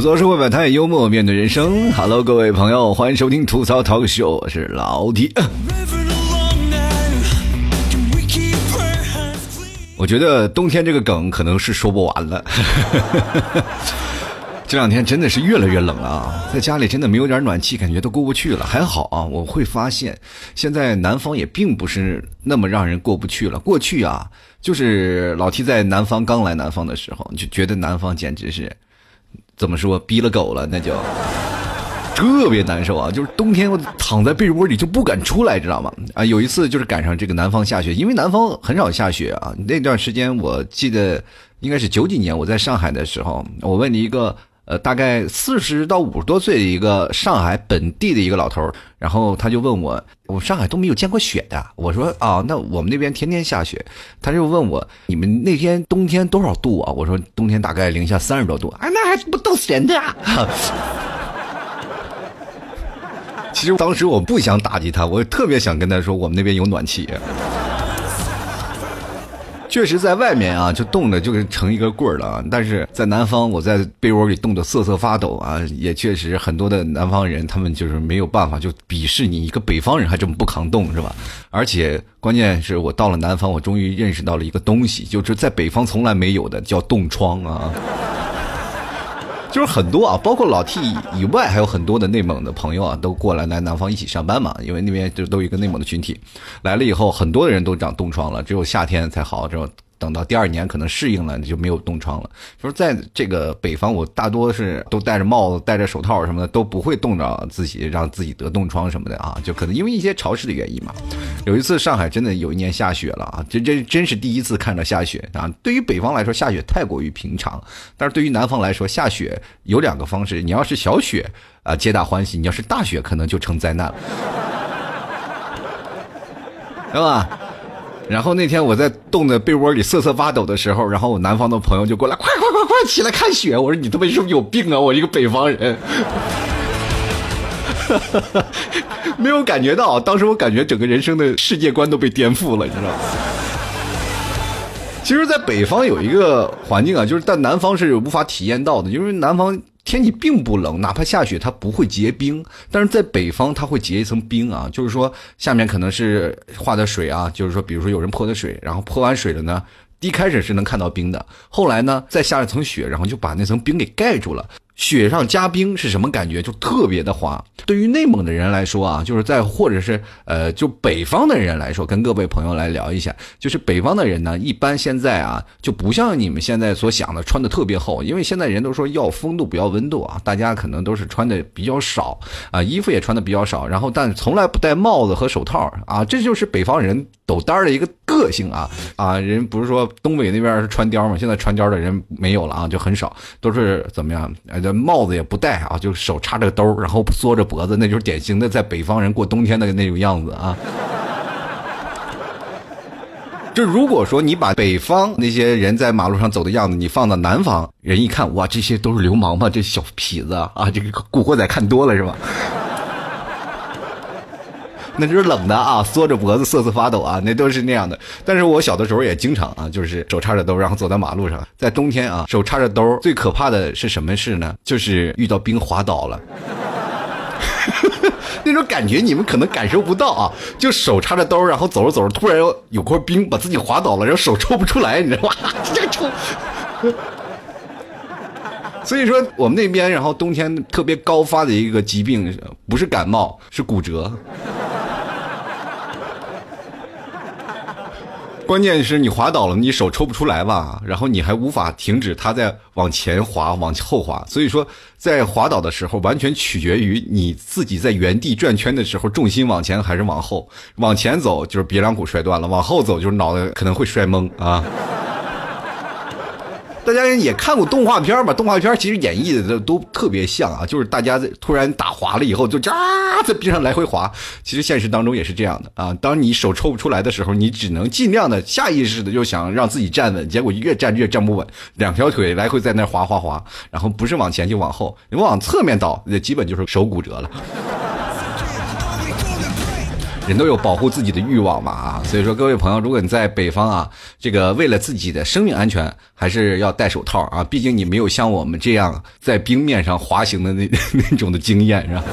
吐槽社会百态，幽默面对人生。Hello，各位朋友，欢迎收听吐槽 talk show，我是老 T。我觉得冬天这个梗可能是说不完了。这两天真的是越来越冷了啊，在家里真的没有点暖气，感觉都过不去了。还好啊，我会发现现在南方也并不是那么让人过不去了。过去啊，就是老 T 在南方刚来南方的时候，就觉得南方简直是。怎么说逼了狗了？那就特别难受啊！就是冬天我躺在被窝里就不敢出来，知道吗？啊，有一次就是赶上这个南方下雪，因为南方很少下雪啊。那段时间我记得应该是九几年，我在上海的时候，我问你一个。呃，大概四十到五十多岁的一个上海本地的一个老头然后他就问我，我上海都没有见过雪的。我说啊，那我们那边天天下雪。他就问我，你们那天冬天多少度啊？我说冬天大概零下三十多度。哎，那还不冻死人的啊！其实当时我不想打击他，我特别想跟他说，我们那边有暖气。确实，在外面啊，就冻的就是成一个棍儿了啊。但是在南方，我在被窝里冻得瑟瑟发抖啊。也确实，很多的南方人，他们就是没有办法，就鄙视你一个北方人还这么不抗冻，是吧？而且关键是我到了南方，我终于认识到了一个东西，就是在北方从来没有的，叫冻疮啊。就是很多啊，包括老 T 以外，还有很多的内蒙的朋友啊，都过来来南方一起上班嘛。因为那边就都有一个内蒙的群体，来了以后，很多的人都长冻疮了，只有夏天才好。这种。等到第二年可能适应了，你就没有冻疮了。就是在这个北方，我大多是都戴着帽子、戴着手套什么的，都不会冻着自己，让自己得冻疮什么的啊。就可能因为一些潮湿的原因嘛。有一次上海真的有一年下雪了啊，这这真是第一次看到下雪啊。对于北方来说，下雪太过于平常，但是对于南方来说，下雪有两个方式：你要是小雪啊，皆大欢喜；你要是大雪，可能就成灾难了，是吧？然后那天我在冻的被窝里瑟瑟发抖的时候，然后我南方的朋友就过来，快快快快起来看雪！我说你他妈是不是有病啊？我一个北方人，没有感觉到，当时我感觉整个人生的世界观都被颠覆了，你知道吗？其实，在北方有一个环境啊，就是在南方是无法体验到的，因为南方。天气并不冷，哪怕下雪，它不会结冰。但是在北方，它会结一层冰啊，就是说下面可能是化的水啊，就是说，比如说有人泼的水，然后泼完水了呢，一开始是能看到冰的，后来呢再下一层雪，然后就把那层冰给盖住了。雪上加冰是什么感觉？就特别的滑。对于内蒙的人来说啊，就是在或者是呃，就北方的人来说，跟各位朋友来聊一下，就是北方的人呢，一般现在啊，就不像你们现在所想的穿的特别厚，因为现在人都说要风度不要温度啊，大家可能都是穿的比较少啊，衣服也穿的比较少，然后但从来不戴帽子和手套啊，这就是北方人抖单的一个个性啊啊，人不是说东北那边是穿貂嘛，现在穿貂的人没有了啊，就很少，都是怎么样？帽子也不戴啊，就手插着兜然后缩着脖子，那就是典型的在北方人过冬天的那种样子啊。就如果说你把北方那些人在马路上走的样子，你放到南方人一看，哇，这些都是流氓吗？这小痞子啊，这个古惑仔看多了是吧？那就是冷的啊，缩着脖子瑟瑟发抖啊，那都是那样的。但是我小的时候也经常啊，就是手插着兜，然后走在马路上，在冬天啊，手插着兜，最可怕的是什么事呢？就是遇到冰滑倒了，那种感觉你们可能感受不到啊。就手插着兜，然后走着走着，突然有块冰把自己滑倒了，然后手抽不出来，你知道吗？这个抽。所以说我们那边，然后冬天特别高发的一个疾病，不是感冒，是骨折。关键是你滑倒了，你手抽不出来吧？然后你还无法停止它在往前滑、往后滑。所以说，在滑倒的时候，完全取决于你自己在原地转圈的时候，重心往前还是往后。往前走就是鼻梁骨摔断了，往后走就是脑袋可能会摔懵啊。大家也看过动画片吧？动画片其实演绎的都特别像啊，就是大家突然打滑了以后，就啊在冰上来回滑。其实现实当中也是这样的啊。当你手抽不出来的时候，你只能尽量的下意识的就想让自己站稳，结果越站越站不稳，两条腿来回在那滑滑滑，然后不是往前就往后，你往侧面倒，那基本就是手骨折了。人都有保护自己的欲望嘛啊，所以说各位朋友，如果你在北方啊，这个为了自己的生命安全，还是要戴手套啊，毕竟你没有像我们这样在冰面上滑行的那 那种的经验是吧？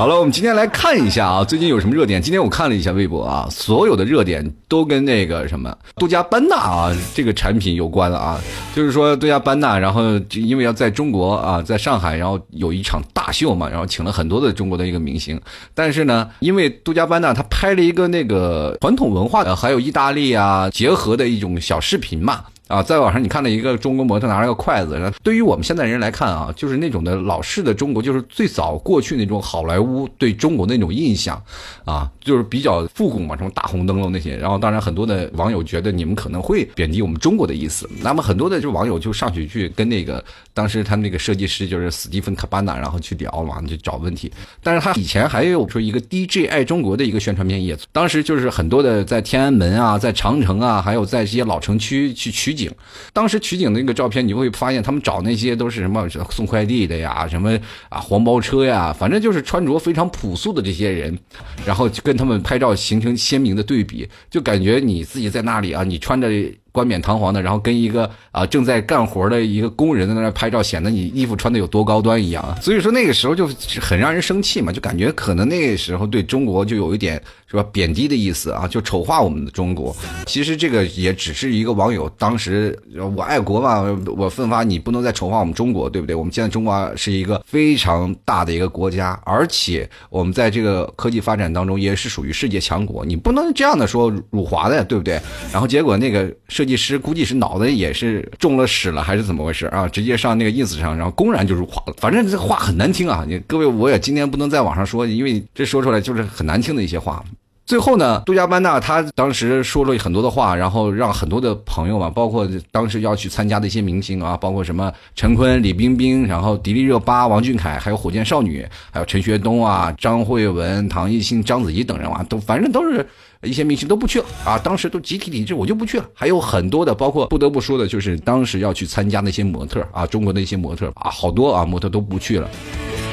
好了，我们今天来看一下啊，最近有什么热点？今天我看了一下微博啊，所有的热点都跟那个什么杜嘉班纳啊这个产品有关了啊。就是说杜嘉班纳，然后因为要在中国啊，在上海，然后有一场大秀嘛，然后请了很多的中国的一个明星。但是呢，因为杜嘉班纳他拍了一个那个传统文化的，还有意大利啊结合的一种小视频嘛。啊，在网上你看到一个中国模特拿着个筷子，对于我们现在人来看啊，就是那种的老式的中国，就是最早过去那种好莱坞对中国那种印象，啊，就是比较复古嘛，什么大红灯笼那些。然后当然很多的网友觉得你们可能会贬低我们中国的意思，那么很多的就网友就上去去跟那个当时他那个设计师就是史蒂芬卡巴纳，然后去聊嘛，就找问题。但是他以前还有说一个 DJ 爱中国的一个宣传片也，当时就是很多的在天安门啊，在长城啊，还有在这些老城区去取景。景，当时取景的那个照片，你会发现他们找那些都是什么送快递的呀，什么啊黄包车呀，反正就是穿着非常朴素的这些人，然后跟他们拍照形成鲜明的对比，就感觉你自己在那里啊，你穿着。冠冕堂皇的，然后跟一个啊正在干活的一个工人在那拍照，显得你衣服穿的有多高端一样。所以说那个时候就很让人生气嘛，就感觉可能那个时候对中国就有一点是吧贬低的意思啊，就丑化我们的中国。其实这个也只是一个网友当时我爱国嘛，我奋发，你不能再丑化我们中国，对不对？我们现在中国是一个非常大的一个国家，而且我们在这个科技发展当中也是属于世界强国，你不能这样的说辱华的，对不对？然后结果那个。设计师估计是脑子也是中了屎了，还是怎么回事啊？直接上那个 ins 上，然后公然就辱华了。反正这话很难听啊！你各位，我也今天不能在网上说，因为这说出来就是很难听的一些话。最后呢，杜嘉班纳他当时说了很多的话，然后让很多的朋友嘛，包括当时要去参加的一些明星啊，包括什么陈坤、李冰冰，然后迪丽热巴、王俊凯，还有火箭少女，还有陈学冬啊、张慧雯、唐艺昕、章子怡等人啊，都反正都是。一些明星都不去了啊！当时都集体抵制，我就不去了。还有很多的，包括不得不说的，就是当时要去参加那些模特啊，中国的一些模特啊，好多啊，模特都不去了。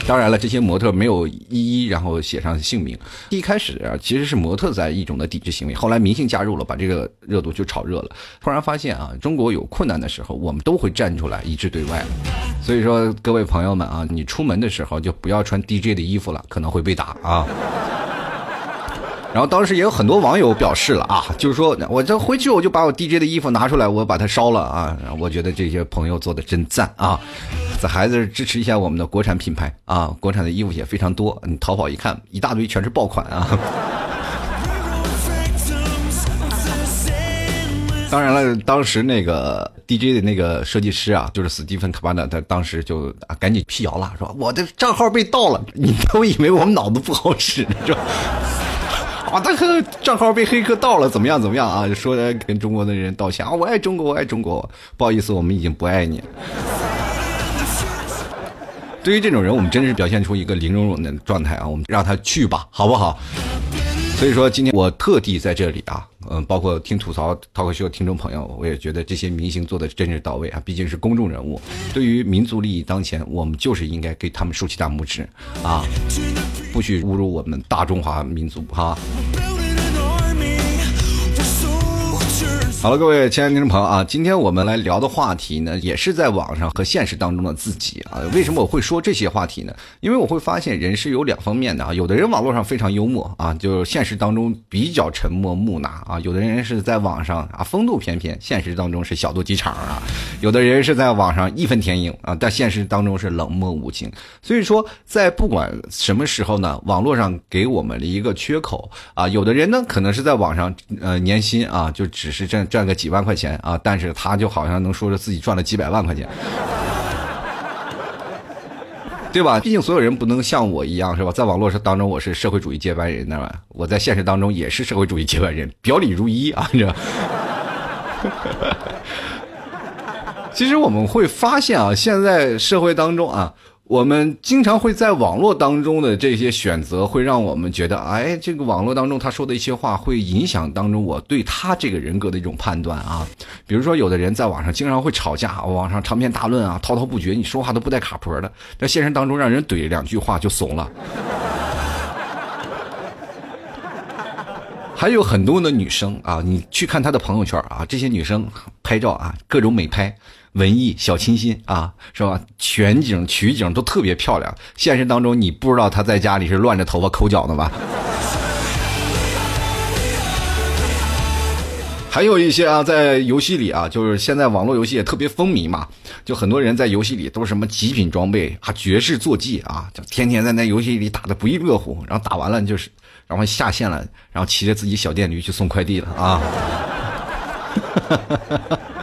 当然了，这些模特没有一一然后写上姓名。一开始啊，其实是模特在一种的抵制行为，后来明星加入了，把这个热度就炒热了。突然发现啊，中国有困难的时候，我们都会站出来一致对外。所以说，各位朋友们啊，你出门的时候就不要穿 DJ 的衣服了，可能会被打啊。然后当时也有很多网友表示了啊，就是说我这回去我就把我 DJ 的衣服拿出来，我把它烧了啊！我觉得这些朋友做的真赞啊！这孩子支持一下我们的国产品牌啊，国产的衣服也非常多，你淘宝一看一大堆全是爆款啊！当然了，当时那个 DJ 的那个设计师啊，就是斯蒂芬卡巴纳，他当时就啊赶紧辟谣了，说我的账号被盗了，你都以为我们脑子不好使是吧？大哥账号被黑客盗了，怎么样？怎么样啊？说跟中国的人道歉啊！我爱中国，我爱中国。不好意思，我们已经不爱你。对于这种人，我们真是表现出一个零容忍的状态啊！我们让他去吧，好不好？所以说，今天我特地在这里啊。嗯，包括听吐槽 talk show 听众朋友，我也觉得这些明星做的真是到位啊！毕竟是公众人物，对于民族利益当前，我们就是应该给他们竖起大拇指啊！不许侮辱我们大中华民族哈！好了，各位亲爱的听众朋友啊，今天我们来聊的话题呢，也是在网上和现实当中的自己啊。为什么我会说这些话题呢？因为我会发现人是有两方面的啊。有的人网络上非常幽默啊，就现实当中比较沉默木讷啊。有的人是在网上啊风度翩翩，现实当中是小肚鸡肠啊。有的人是在网上义愤填膺啊，但现实当中是冷漠无情。所以说，在不管什么时候呢，网络上给我们了一个缺口啊。有的人呢，可能是在网上呃年薪啊，就只是挣。赚个几万块钱啊，但是他就好像能说着自己赚了几百万块钱，对吧？毕竟所有人不能像我一样，是吧？在网络上当中，我是社会主义接班人，对吧？我在现实当中也是社会主义接班人，表里如一啊，你知道？其实我们会发现啊，现在社会当中啊。我们经常会在网络当中的这些选择，会让我们觉得，哎，这个网络当中他说的一些话，会影响当中我对他这个人格的一种判断啊。比如说，有的人在网上经常会吵架，网上长篇大论啊，滔滔不绝，你说话都不带卡壳的，在现实当中让人怼两句话就怂了。还有很多的女生啊，你去看她的朋友圈啊，这些女生拍照啊，各种美拍、文艺、小清新啊，是吧？全景、取景都特别漂亮。现实当中，你不知道他在家里是乱着头发抠脚的吧？还有一些啊，在游戏里啊，就是现在网络游戏也特别风靡嘛，就很多人在游戏里都是什么极品装备啊、绝世坐骑啊，就天天在那游戏里打的不亦乐乎，然后打完了就是。然后下线了，然后骑着自己小电驴去送快递了啊！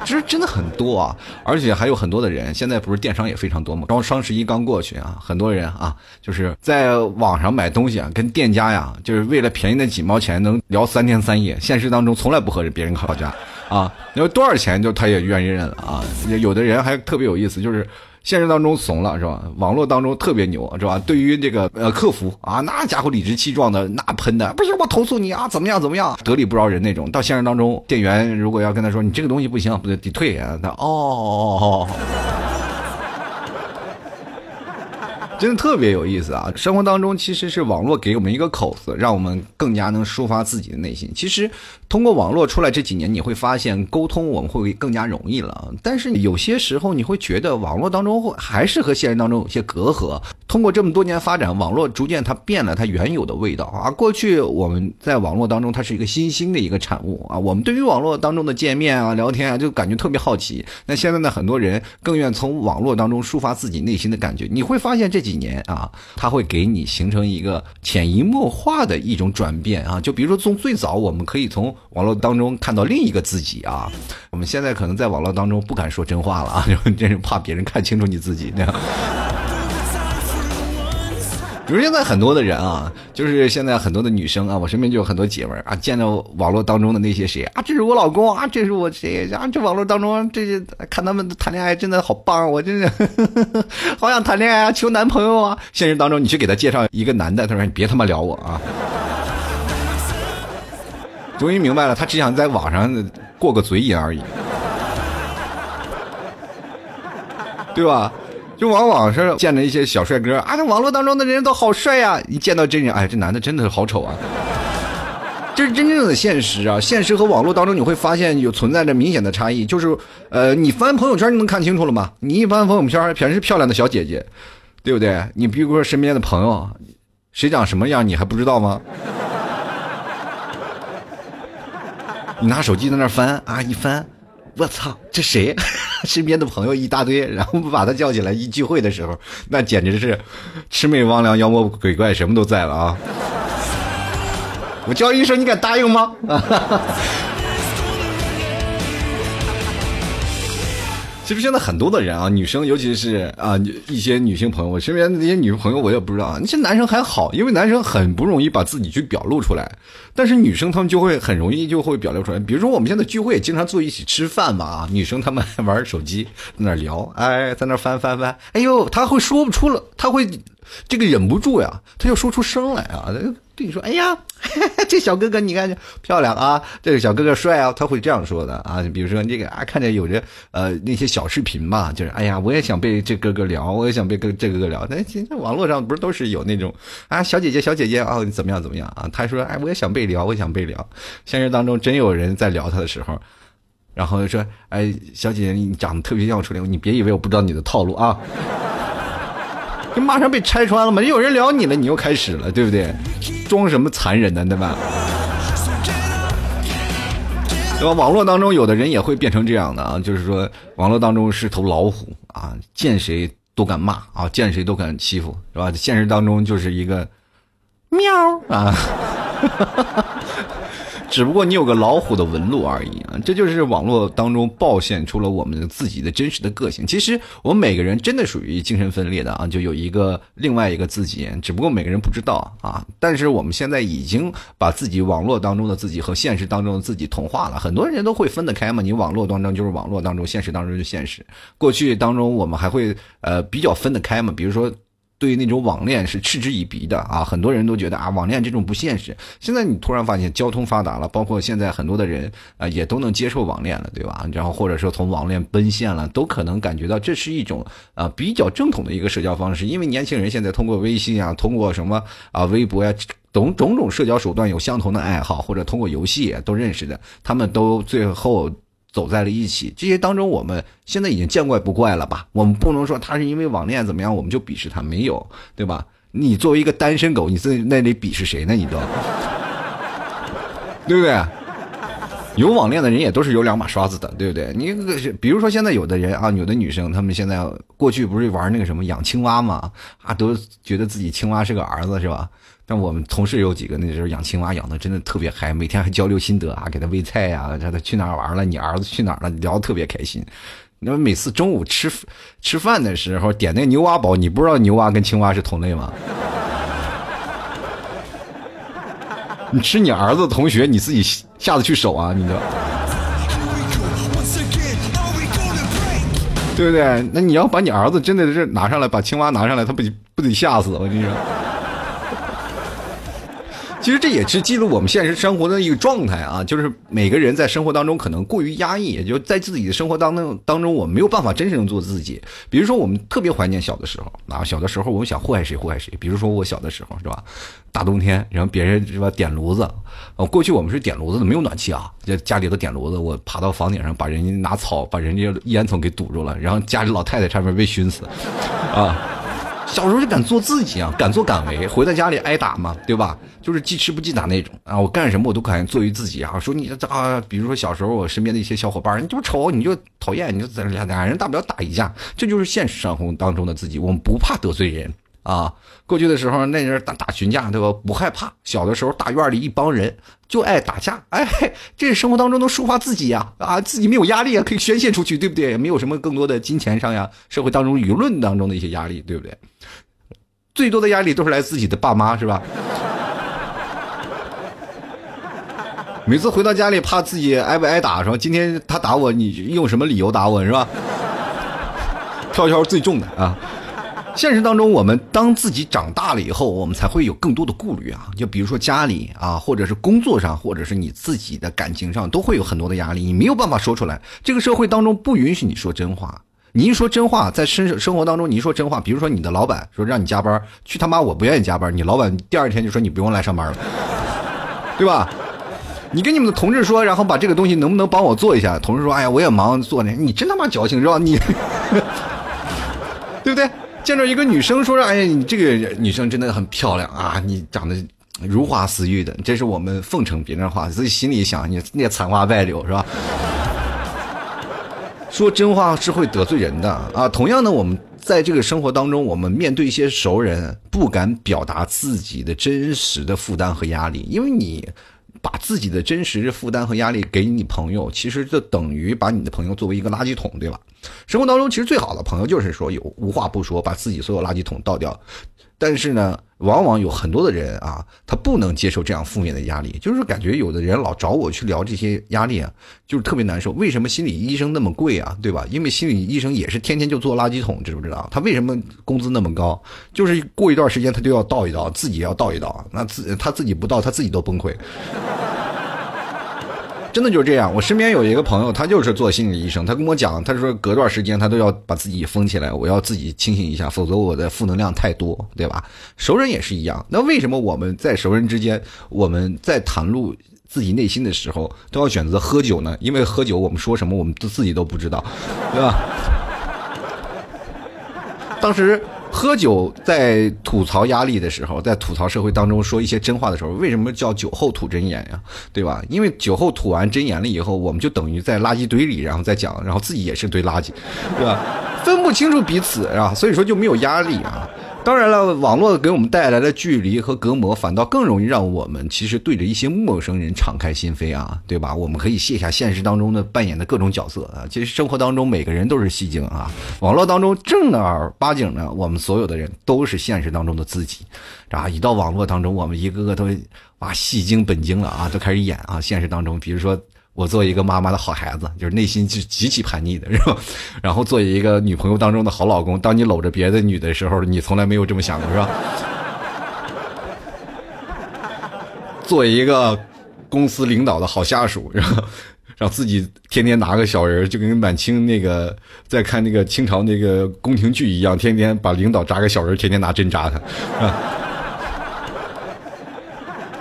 其实真的很多啊，而且还有很多的人，现在不是电商也非常多嘛？然后双十一刚过去啊，很多人啊，就是在网上买东西啊，跟店家呀，就是为了便宜那几毛钱，能聊三天三夜。现实当中从来不和别人吵架啊，要多少钱就他也愿意认了啊。有的人还特别有意思，就是。现实当中怂了是吧？网络当中特别牛是吧？对于这个呃客服啊，那家伙理直气壮的，那喷的不行，我投诉你啊，怎么样怎么样，得理不饶人那种。到现实当中，店员如果要跟他说你这个东西不行，不得得退啊，他哦哦哦。真的特别有意思啊！生活当中其实是网络给我们一个口子，让我们更加能抒发自己的内心。其实通过网络出来这几年，你会发现沟通我们会更加容易了。但是有些时候你会觉得网络当中会还是和现实当中有些隔阂。通过这么多年发展，网络逐渐它变了它原有的味道啊。过去我们在网络当中它是一个新兴的一个产物啊，我们对于网络当中的见面啊、聊天啊，就感觉特别好奇。那现在呢，很多人更愿从网络当中抒发自己内心的感觉。你会发现这。几年啊，它会给你形成一个潜移默化的一种转变啊。就比如说，从最早我们可以从网络当中看到另一个自己啊。我们现在可能在网络当中不敢说真话了啊，真是怕别人看清楚你自己那样。比如现在很多的人啊，就是现在很多的女生啊，我身边就有很多姐们儿啊，见到网络当中的那些谁啊，这是我老公啊，这是我谁啊？这网络当中这些看他们谈恋爱真的好棒，我真的呵呵好想谈恋爱啊，求男朋友啊！现实当中你去给他介绍一个男的，他说你别他妈聊我啊！终于明白了，他只想在网上过个嘴瘾而已，对吧？就往往是见着一些小帅哥啊，这网络当中的人都好帅呀！一见到真人，哎，这男的真的好丑啊！这是真正的现实啊！现实和网络当中你会发现有存在着明显的差异，就是呃，你翻朋友圈就能看清楚了吗？你一翻朋友圈，全是漂亮的小姐姐，对不对？你比如说身边的朋友，谁长什么样你还不知道吗？你拿手机在那翻啊，一翻。我操，这谁？身边的朋友一大堆，然后把他叫起来一聚会的时候，那简直是魑魅魍魉、妖魔鬼怪什么都在了啊！我叫一声，你敢答应吗？其实现在很多的人啊，女生尤其是啊一些女性朋友，我身边的那些女朋友我也不知道啊，那些男生还好，因为男生很不容易把自己去表露出来，但是女生他们就会很容易就会表露出来。比如说我们现在聚会经常坐一起吃饭嘛啊，女生她们玩手机在那聊，哎，在那翻翻翻，哎呦，她会说不出了，她会这个忍不住呀，他就说出声来啊。对你说，哎呀，这小哥哥你看漂亮啊，这个小哥哥帅啊，他会这样说的啊。比如说这个啊，看见有着呃那些小视频嘛，就是哎呀，我也想被这哥哥聊，我也想被跟这哥哥聊。那现在网络上不是都是有那种啊小姐姐小姐姐啊，怎么样怎么样啊？他说哎，我也想被聊，我想被聊。现实当中真有人在聊他的时候，然后说哎，小姐姐你长得特别像楚玲，你别以为我不知道你的套路啊。就马上被拆穿了嘛？有人聊你了，你又开始了，对不对？装什么残忍呢，对吧？对吧？网络当中有的人也会变成这样的啊，就是说网络当中是头老虎啊，见谁都敢骂啊，见谁都敢欺负，是吧？现实当中就是一个喵啊。只不过你有个老虎的纹路而已啊，这就是网络当中暴现出了我们自己的真实的个性。其实我们每个人真的属于精神分裂的啊，就有一个另外一个自己，只不过每个人不知道啊。但是我们现在已经把自己网络当中的自己和现实当中的自己同化了，很多人都会分得开嘛。你网络当中就是网络当中，现实当中就现实。过去当中我们还会呃比较分得开嘛，比如说。对那种网恋是嗤之以鼻的啊，很多人都觉得啊，网恋这种不现实。现在你突然发现交通发达了，包括现在很多的人啊，也都能接受网恋了，对吧？然后或者说从网恋奔现了，都可能感觉到这是一种啊比较正统的一个社交方式。因为年轻人现在通过微信啊，通过什么啊微博呀，种种种社交手段有相同的爱好，或者通过游戏都认识的，他们都最后走在了一起。这些当中，我们现在已经见怪不怪了吧？我们不能说他是因为网恋怎么样，我们就鄙视他，没有，对吧？你作为一个单身狗，你在那里鄙视谁呢？你都，对不对？有网恋的人也都是有两把刷子的，对不对？你比如说现在有的人啊，有的女生，她们现在过去不是玩那个什么养青蛙嘛？啊，都觉得自己青蛙是个儿子，是吧？但我们同事有几个那时候养青蛙养的真的特别嗨，每天还交流心得啊，给他喂菜呀，让他去哪儿玩了，你儿子去哪儿了，聊得特别开心。那么每次中午吃吃饭的时候点那牛蛙煲，你不知道牛蛙跟青蛙是同类吗？你吃你儿子同学，你自己下得去手啊？你就，对不对？那你要把你儿子真的是拿上来，把青蛙拿上来，他不不得吓死我跟你说。其实这也是记录我们现实生活的一个状态啊，就是每个人在生活当中可能过于压抑，也就在自己的生活当中当中，我们没有办法真正做自己。比如说，我们特别怀念小的时候啊，小的时候我们想祸害谁祸害谁。比如说我小的时候是吧，大冬天，然后别人是吧点炉子，过去我们是点炉子的，没有暖气啊，在家里头点炉子，我爬到房顶上，把人家拿草把人家烟囱给堵住了，然后家里老太太差点被熏死，啊。小时候就敢做自己啊，敢作敢为，回到家里挨打嘛，对吧？就是记吃不记打那种啊。我干什么我都敢做于自己啊。说你这啊，比如说小时候我身边的一些小伙伴，你就丑，你就讨厌，你就俩俩人大不了打一架，这就是现实生活当中的自己。我们不怕得罪人啊。过去的时候那人打打群架对吧？不害怕。小的时候大院里一帮人就爱打架，哎，这生活当中能抒发自己呀啊，自己没有压力啊，可以宣泄出去，对不对？没有什么更多的金钱上呀，社会当中舆论当中的一些压力，对不对？最多的压力都是来自己的爸妈，是吧？每次回到家里，怕自己挨不挨打，是吧？今天他打我，你用什么理由打我，是吧？挑挑最重的啊！现实当中，我们当自己长大了以后，我们才会有更多的顾虑啊。就比如说家里啊，或者是工作上，或者是你自己的感情上，都会有很多的压力，你没有办法说出来。这个社会当中不允许你说真话。你一说真话，在生生活当中，你一说真话，比如说你的老板说让你加班，去他妈我不愿意加班，你老板第二天就说你不用来上班了，对吧？你跟你们的同事说，然后把这个东西能不能帮我做一下？同事说，哎呀，我也忙做呢。你真他妈矫情，是吧？你，对不对？见着一个女生说，哎呀，你这个女生真的很漂亮啊，你长得如花似玉的，这是我们奉承别人的话，自己心里想，你那残花败柳是吧？说真话是会得罪人的啊！同样的，我们在这个生活当中，我们面对一些熟人，不敢表达自己的真实的负担和压力，因为你把自己的真实的负担和压力给你朋友，其实就等于把你的朋友作为一个垃圾桶，对吧？生活当中，其实最好的朋友就是说有无话不说，把自己所有垃圾桶倒掉。但是呢，往往有很多的人啊，他不能接受这样负面的压力，就是感觉有的人老找我去聊这些压力啊，就是特别难受。为什么心理医生那么贵啊？对吧？因为心理医生也是天天就做垃圾桶，知不知道？他为什么工资那么高？就是过一段时间他就要倒一倒，自己要倒一倒，那自他自己不倒，他自己都崩溃。真的就是这样，我身边有一个朋友，他就是做心理医生，他跟我讲，他说隔段时间他都要把自己封起来，我要自己清醒一下，否则我的负能量太多，对吧？熟人也是一样，那为什么我们在熟人之间，我们在袒露自己内心的时候，都要选择喝酒呢？因为喝酒，我们说什么，我们都自己都不知道，对吧？当时。喝酒在吐槽压力的时候，在吐槽社会当中说一些真话的时候，为什么叫酒后吐真言呀？对吧？因为酒后吐完真言了以后，我们就等于在垃圾堆里，然后再讲，然后自己也是堆垃圾，对吧？分不清楚彼此啊，所以说就没有压力啊。当然了，网络给我们带来的距离和隔膜，反倒更容易让我们其实对着一些陌生人敞开心扉啊，对吧？我们可以卸下现实当中的扮演的各种角色啊。其实生活当中每个人都是戏精啊，网络当中正儿八经的，我们所有的人都是现实当中的自己啊。一到网络当中，我们一个个都哇戏精本精了啊，都开始演啊。现实当中，比如说。我做一个妈妈的好孩子，就是内心是极其叛逆的，是吧？然后做一个女朋友当中的好老公，当你搂着别的女的时候，你从来没有这么想过，是吧？做一个公司领导的好下属，然后 让自己天天拿个小人，就跟满清那个在看那个清朝那个宫廷剧一样，天天把领导扎个小人，天天拿针扎他，啊。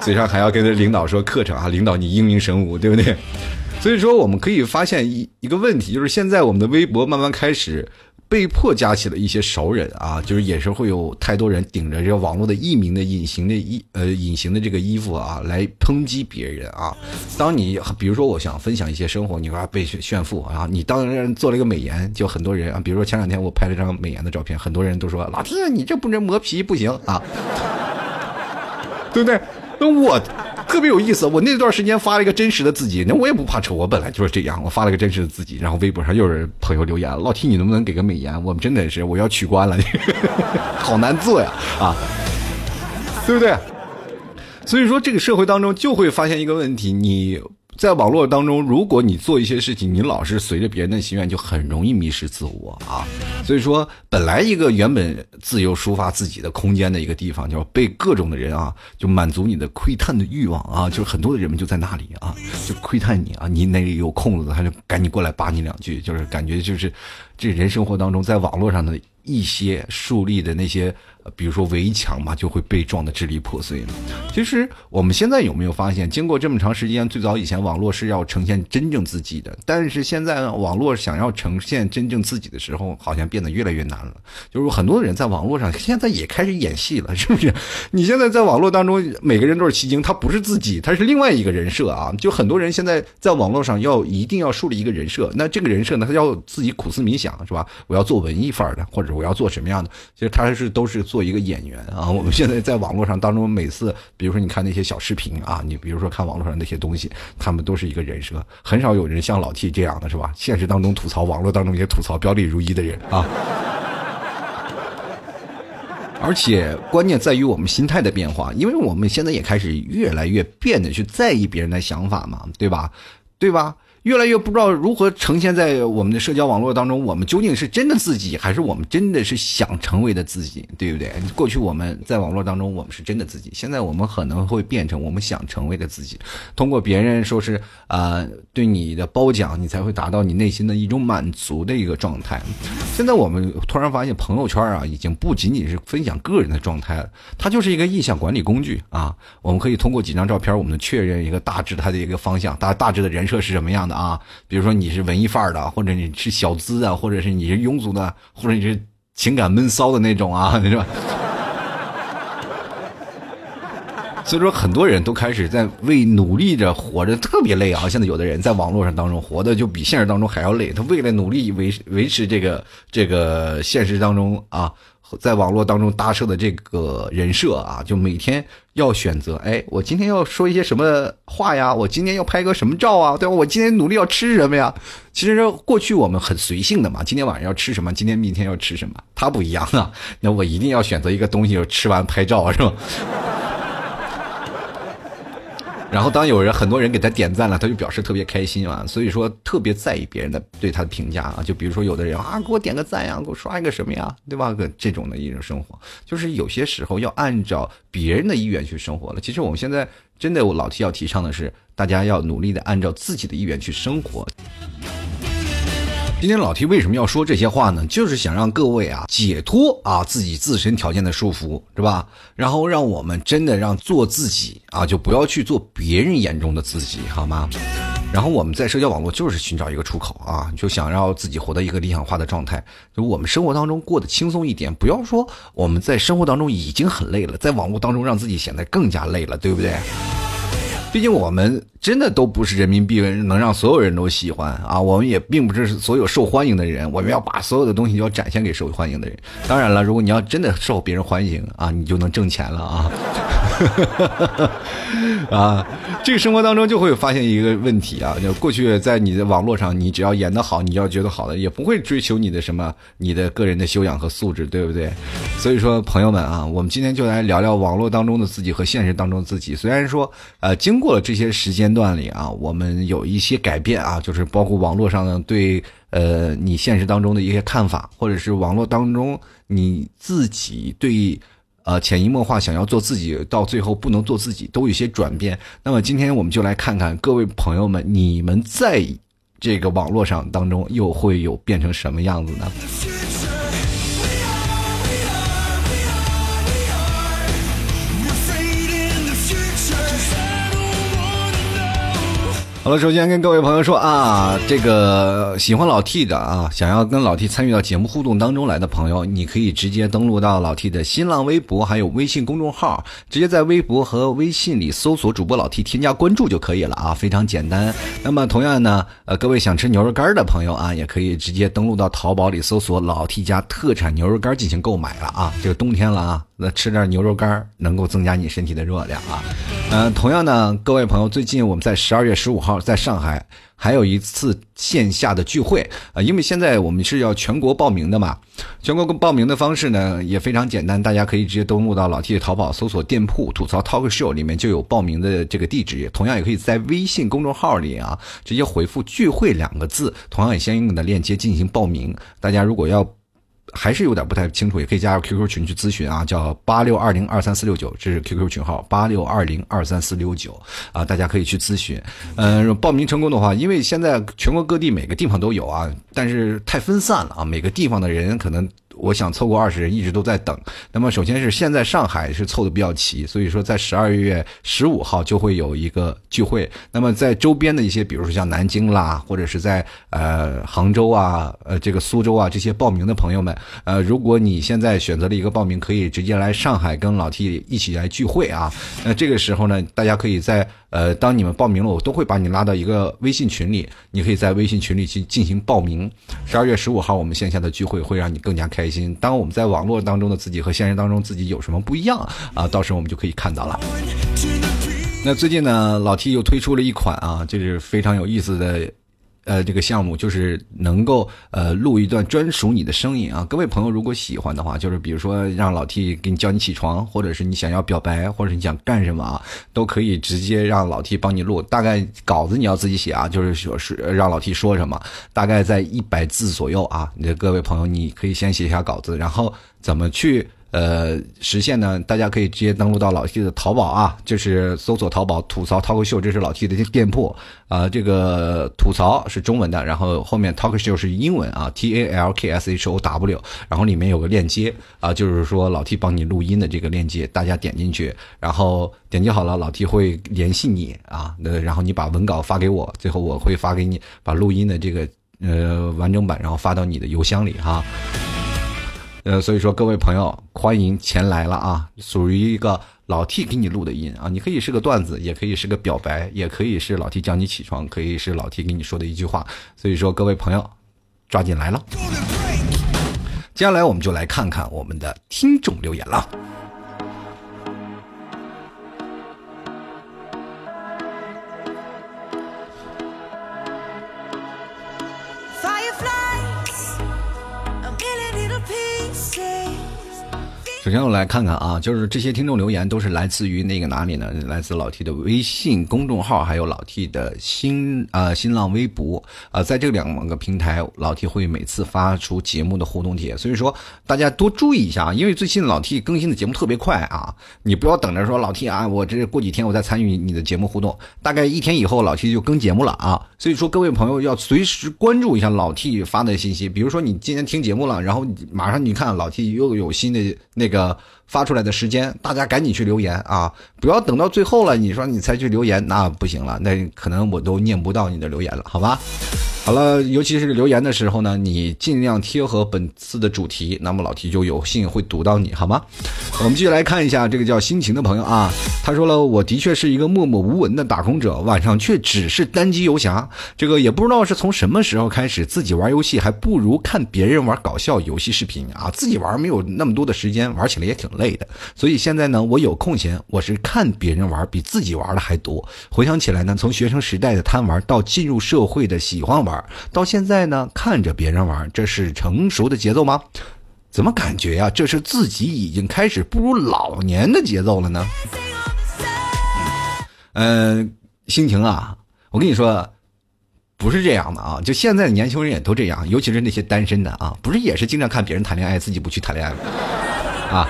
嘴上还要跟领导说课程啊，领导你英明神武，对不对？所以说，我们可以发现一一个问题，就是现在我们的微博慢慢开始。被迫加起了一些熟人啊，就是也是会有太多人顶着这个网络的艺名的隐形的衣呃隐形的这个衣服啊，来抨击别人啊。当你比如说我想分享一些生活，你说被炫富啊，你当然做了一个美颜，就很多人啊，比如说前两天我拍了张美颜的照片，很多人都说老弟你这不能磨皮不行啊，对不对？那我。特别有意思，我那段时间发了一个真实的自己，那我也不怕丑，我本来就是这样。我发了个真实的自己，然后微博上又有人朋友留言，老 T 你能不能给个美颜？我们真的是我要取关了，好难做呀啊，对不对？所以说这个社会当中就会发现一个问题，你。在网络当中，如果你做一些事情，你老是随着别人的心愿，就很容易迷失自我啊。所以说，本来一个原本自由抒发自己的空间的一个地方，就被各种的人啊，就满足你的窥探的欲望啊，就是很多的人们就在那里啊，就窥探你啊，你那里有空子，他就赶紧过来扒你两句，就是感觉就是这人生活当中，在网络上的一些树立的那些。比如说围墙嘛，就会被撞得支离破碎。其实我们现在有没有发现，经过这么长时间，最早以前网络是要呈现真正自己的，但是现在网络想要呈现真正自己的时候，好像变得越来越难了。就是很多人在网络上现在也开始演戏了，是不是？你现在在网络当中，每个人都是戏精，他不是自己，他是另外一个人设啊。就很多人现在在网络上要一定要树立一个人设，那这个人设呢，他要自己苦思冥想，是吧？我要做文艺范儿的，或者我要做什么样的？其实他是都是做。做一个演员啊！我们现在在网络上当中，每次比如说你看那些小视频啊，你比如说看网络上那些东西，他们都是一个人设，很少有人像老 T 这样的是吧？现实当中吐槽，网络当中也吐槽，表里如一的人啊！而且关键在于我们心态的变化，因为我们现在也开始越来越变得去在意别人的想法嘛，对吧？对吧？越来越不知道如何呈现在我们的社交网络当中，我们究竟是真的自己，还是我们真的是想成为的自己，对不对？过去我们在网络当中，我们是真的自己，现在我们可能会变成我们想成为的自己。通过别人说是啊对你的褒奖，你才会达到你内心的一种满足的一个状态。现在我们突然发现，朋友圈啊，已经不仅仅是分享个人的状态了，它就是一个意向管理工具啊。我们可以通过几张照片，我们确认一个大致它的一个方向，大大致的人设是什么样的。啊，比如说你是文艺范儿的，或者你是小资啊，或者是你是庸俗的，或者你是情感闷骚的那种啊，是吧？所以说，很多人都开始在为努力着活着，特别累啊。现在有的人在网络上当中活的就比现实当中还要累，他为了努力维维持这个这个现实当中啊。在网络当中搭设的这个人设啊，就每天要选择，哎，我今天要说一些什么话呀？我今天要拍个什么照啊？对吧？我今天努力要吃什么呀？其实过去我们很随性的嘛，今天晚上要吃什么？今天明天要吃什么？他不一样啊，那我一定要选择一个东西，吃完拍照是吧？然后，当有人很多人给他点赞了，他就表示特别开心啊。所以说，特别在意别人的对他的评价啊。就比如说，有的人啊，给我点个赞呀，给我刷一个什么呀，对吧？个这种的一种生活，就是有些时候要按照别人的意愿去生活了。其实我们现在真的，我老提要提倡的是，大家要努力的按照自己的意愿去生活。今天老提为什么要说这些话呢？就是想让各位啊解脱啊自己自身条件的束缚，是吧？然后让我们真的让做自己啊，就不要去做别人眼中的自己，好吗？然后我们在社交网络就是寻找一个出口啊，就想让自己活到一个理想化的状态，就我们生活当中过得轻松一点，不要说我们在生活当中已经很累了，在网络当中让自己显得更加累了，对不对？毕竟我们。真的都不是人民币能让所有人都喜欢啊！我们也并不是所有受欢迎的人，我们要把所有的东西要展现给受欢迎的人。当然了，如果你要真的受别人欢迎啊，你就能挣钱了啊！啊，这个生活当中就会发现一个问题啊，就过去在你的网络上，你只要演得好，你要觉得好的，也不会追求你的什么你的个人的修养和素质，对不对？所以说，朋友们啊，我们今天就来聊聊网络当中的自己和现实当中的自己。虽然说，呃，经过了这些时间。段里啊，我们有一些改变啊，就是包括网络上的对呃你现实当中的一些看法，或者是网络当中你自己对呃潜移默化想要做自己，到最后不能做自己，都有些转变。那么今天我们就来看看各位朋友们，你们在这个网络上当中又会有变成什么样子呢？好了，首先跟各位朋友说啊，这个喜欢老 T 的啊，想要跟老 T 参与到节目互动当中来的朋友，你可以直接登录到老 T 的新浪微博还有微信公众号，直接在微博和微信里搜索主播老 T，添加关注就可以了啊，非常简单。那么同样呢，呃，各位想吃牛肉干的朋友啊，也可以直接登录到淘宝里搜索老 T 家特产牛肉干进行购买了啊。这个冬天了啊，那吃点牛肉干能够增加你身体的热量啊。嗯，同样呢，各位朋友，最近我们在十二月十五号在上海还有一次线下的聚会啊，因为现在我们是要全国报名的嘛，全国报名的方式呢也非常简单，大家可以直接登录到老 T 的淘宝搜索店铺吐槽 Talk Show 里面就有报名的这个地址，同样也可以在微信公众号里啊直接回复聚会两个字，同样也相应的链接进行报名。大家如果要。还是有点不太清楚，也可以加入 QQ 群去咨询啊，叫八六二零二三四六九，这是 QQ 群号八六二零二三四六九啊，大家可以去咨询。嗯，报名成功的话，因为现在全国各地每个地方都有啊，但是太分散了啊，每个地方的人可能。我想凑够二十人，一直都在等。那么，首先是现在上海是凑的比较齐，所以说在十二月十五号就会有一个聚会。那么在周边的一些，比如说像南京啦，或者是在呃杭州啊、呃这个苏州啊这些报名的朋友们，呃，如果你现在选择了一个报名，可以直接来上海跟老 T 一起来聚会啊。那这个时候呢，大家可以在。呃，当你们报名了，我都会把你拉到一个微信群里，你可以在微信群里去进行报名。十二月十五号我们线下的聚会会让你更加开心。当我们在网络当中的自己和现实当中自己有什么不一样啊？到时候我们就可以看到了。那最近呢，老 T 又推出了一款啊，就是非常有意思的。呃，这个项目就是能够呃录一段专属你的声音啊，各位朋友如果喜欢的话，就是比如说让老 T 给你叫你起床，或者是你想要表白，或者你想干什么啊，都可以直接让老 T 帮你录。大概稿子你要自己写啊，就是说是让老 T 说什么，大概在一百字左右啊。你的各位朋友，你可以先写一下稿子，然后怎么去。呃，实现呢，大家可以直接登录到老 T 的淘宝啊，就是搜索淘宝吐槽 Talk Show，这是老 T 的店铺啊。这个吐槽是中文的，然后后面 Talk Show 是英文啊，T A L K S H O W，然后里面有个链接啊，就是说老 T 帮你录音的这个链接，大家点进去，然后点击好了，老 T 会联系你啊，那然后你把文稿发给我，最后我会发给你把录音的这个呃完整版，然后发到你的邮箱里哈。呃，所以说各位朋友，欢迎前来了啊！属于一个老 T 给你录的音啊，你可以是个段子，也可以是个表白，也可以是老 T 叫你起床，可以是老 T 给你说的一句话。所以说各位朋友，抓紧来了。接下来我们就来看看我们的听众留言了。首先我来看看啊，就是这些听众留言都是来自于那个哪里呢？来自老 T 的微信公众号，还有老 T 的新啊新浪微博啊，在这两个平台，老 T 会每次发出节目的互动帖，所以说大家多注意一下啊，因为最近老 T 更新的节目特别快啊，你不要等着说老 T 啊，我这过几天我再参与你的节目互动，大概一天以后老 T 就更节目了啊，所以说各位朋友要随时关注一下老 T 发的信息，比如说你今天听节目了，然后马上你看老 T 又有新的那个。呃发出来的时间，大家赶紧去留言啊！不要等到最后了，你说你才去留言，那不行了，那可能我都念不到你的留言了，好吧？好了，尤其是留言的时候呢，你尽量贴合本次的主题，那么老提就有幸会读到你，好吗？我们继续来看一下这个叫心情的朋友啊，他说了，我的确是一个默默无闻的打工者，晚上却只是单机游侠，这个也不知道是从什么时候开始，自己玩游戏还不如看别人玩搞笑游戏视频啊，自己玩没有那么多的时间，玩起来也挺累的，所以现在呢，我有空闲，我是看别人玩比自己玩的还多。回想起来呢，从学生时代的贪玩到进入社会的喜欢玩。到现在呢，看着别人玩，这是成熟的节奏吗？怎么感觉呀？这是自己已经开始步入老年的节奏了呢？嗯，心情啊，我跟你说，不是这样的啊！就现在的年轻人也都这样，尤其是那些单身的啊，不是也是经常看别人谈恋爱，自己不去谈恋爱吗？啊，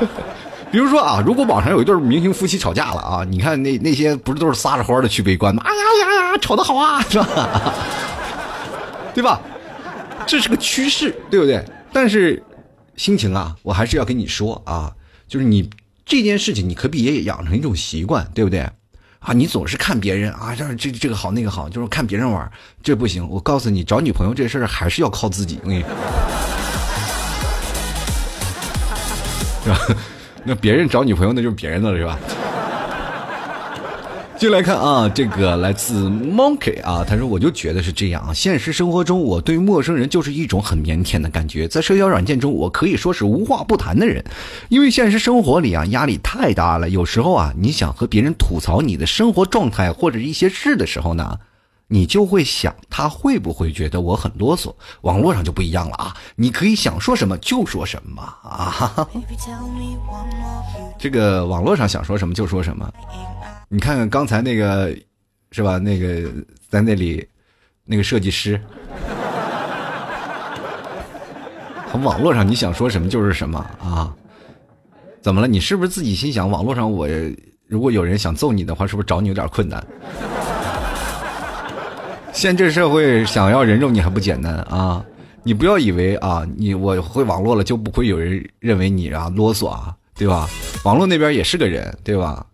比如说啊，如果网上有一对明星夫妻吵架了啊，你看那那些不是都是撒着欢的去围观吗？哎呀呀呀，吵得好啊，是吧？对吧？这是个趋势，对不对？但是，心情啊，我还是要跟你说啊，就是你这件事情，你可比也养成一种习惯，对不对？啊，你总是看别人啊，这这这个好那个好，就是看别人玩，这不行。我告诉你，找女朋友这事儿还是要靠自己。我跟你，是吧？那别人找女朋友那就是别人的了，是吧？就来看啊，这个来自 Monkey 啊，他说我就觉得是这样啊。现实生活中，我对陌生人就是一种很腼腆的感觉，在社交软件中，我可以说是无话不谈的人，因为现实生活里啊，压力太大了。有时候啊，你想和别人吐槽你的生活状态或者一些事的时候呢，你就会想他会不会觉得我很啰嗦？网络上就不一样了啊，你可以想说什么就说什么啊。这个网络上想说什么就说什么。你看看刚才那个，是吧？那个在那里，那个设计师，从网络上你想说什么就是什么啊？怎么了？你是不是自己心想，网络上我如果有人想揍你的话，是不是找你有点困难？现这社会想要人肉你还不简单啊？你不要以为啊，你我会网络了就不会有人认为你啊啰嗦啊，对吧？网络那边也是个人，对吧？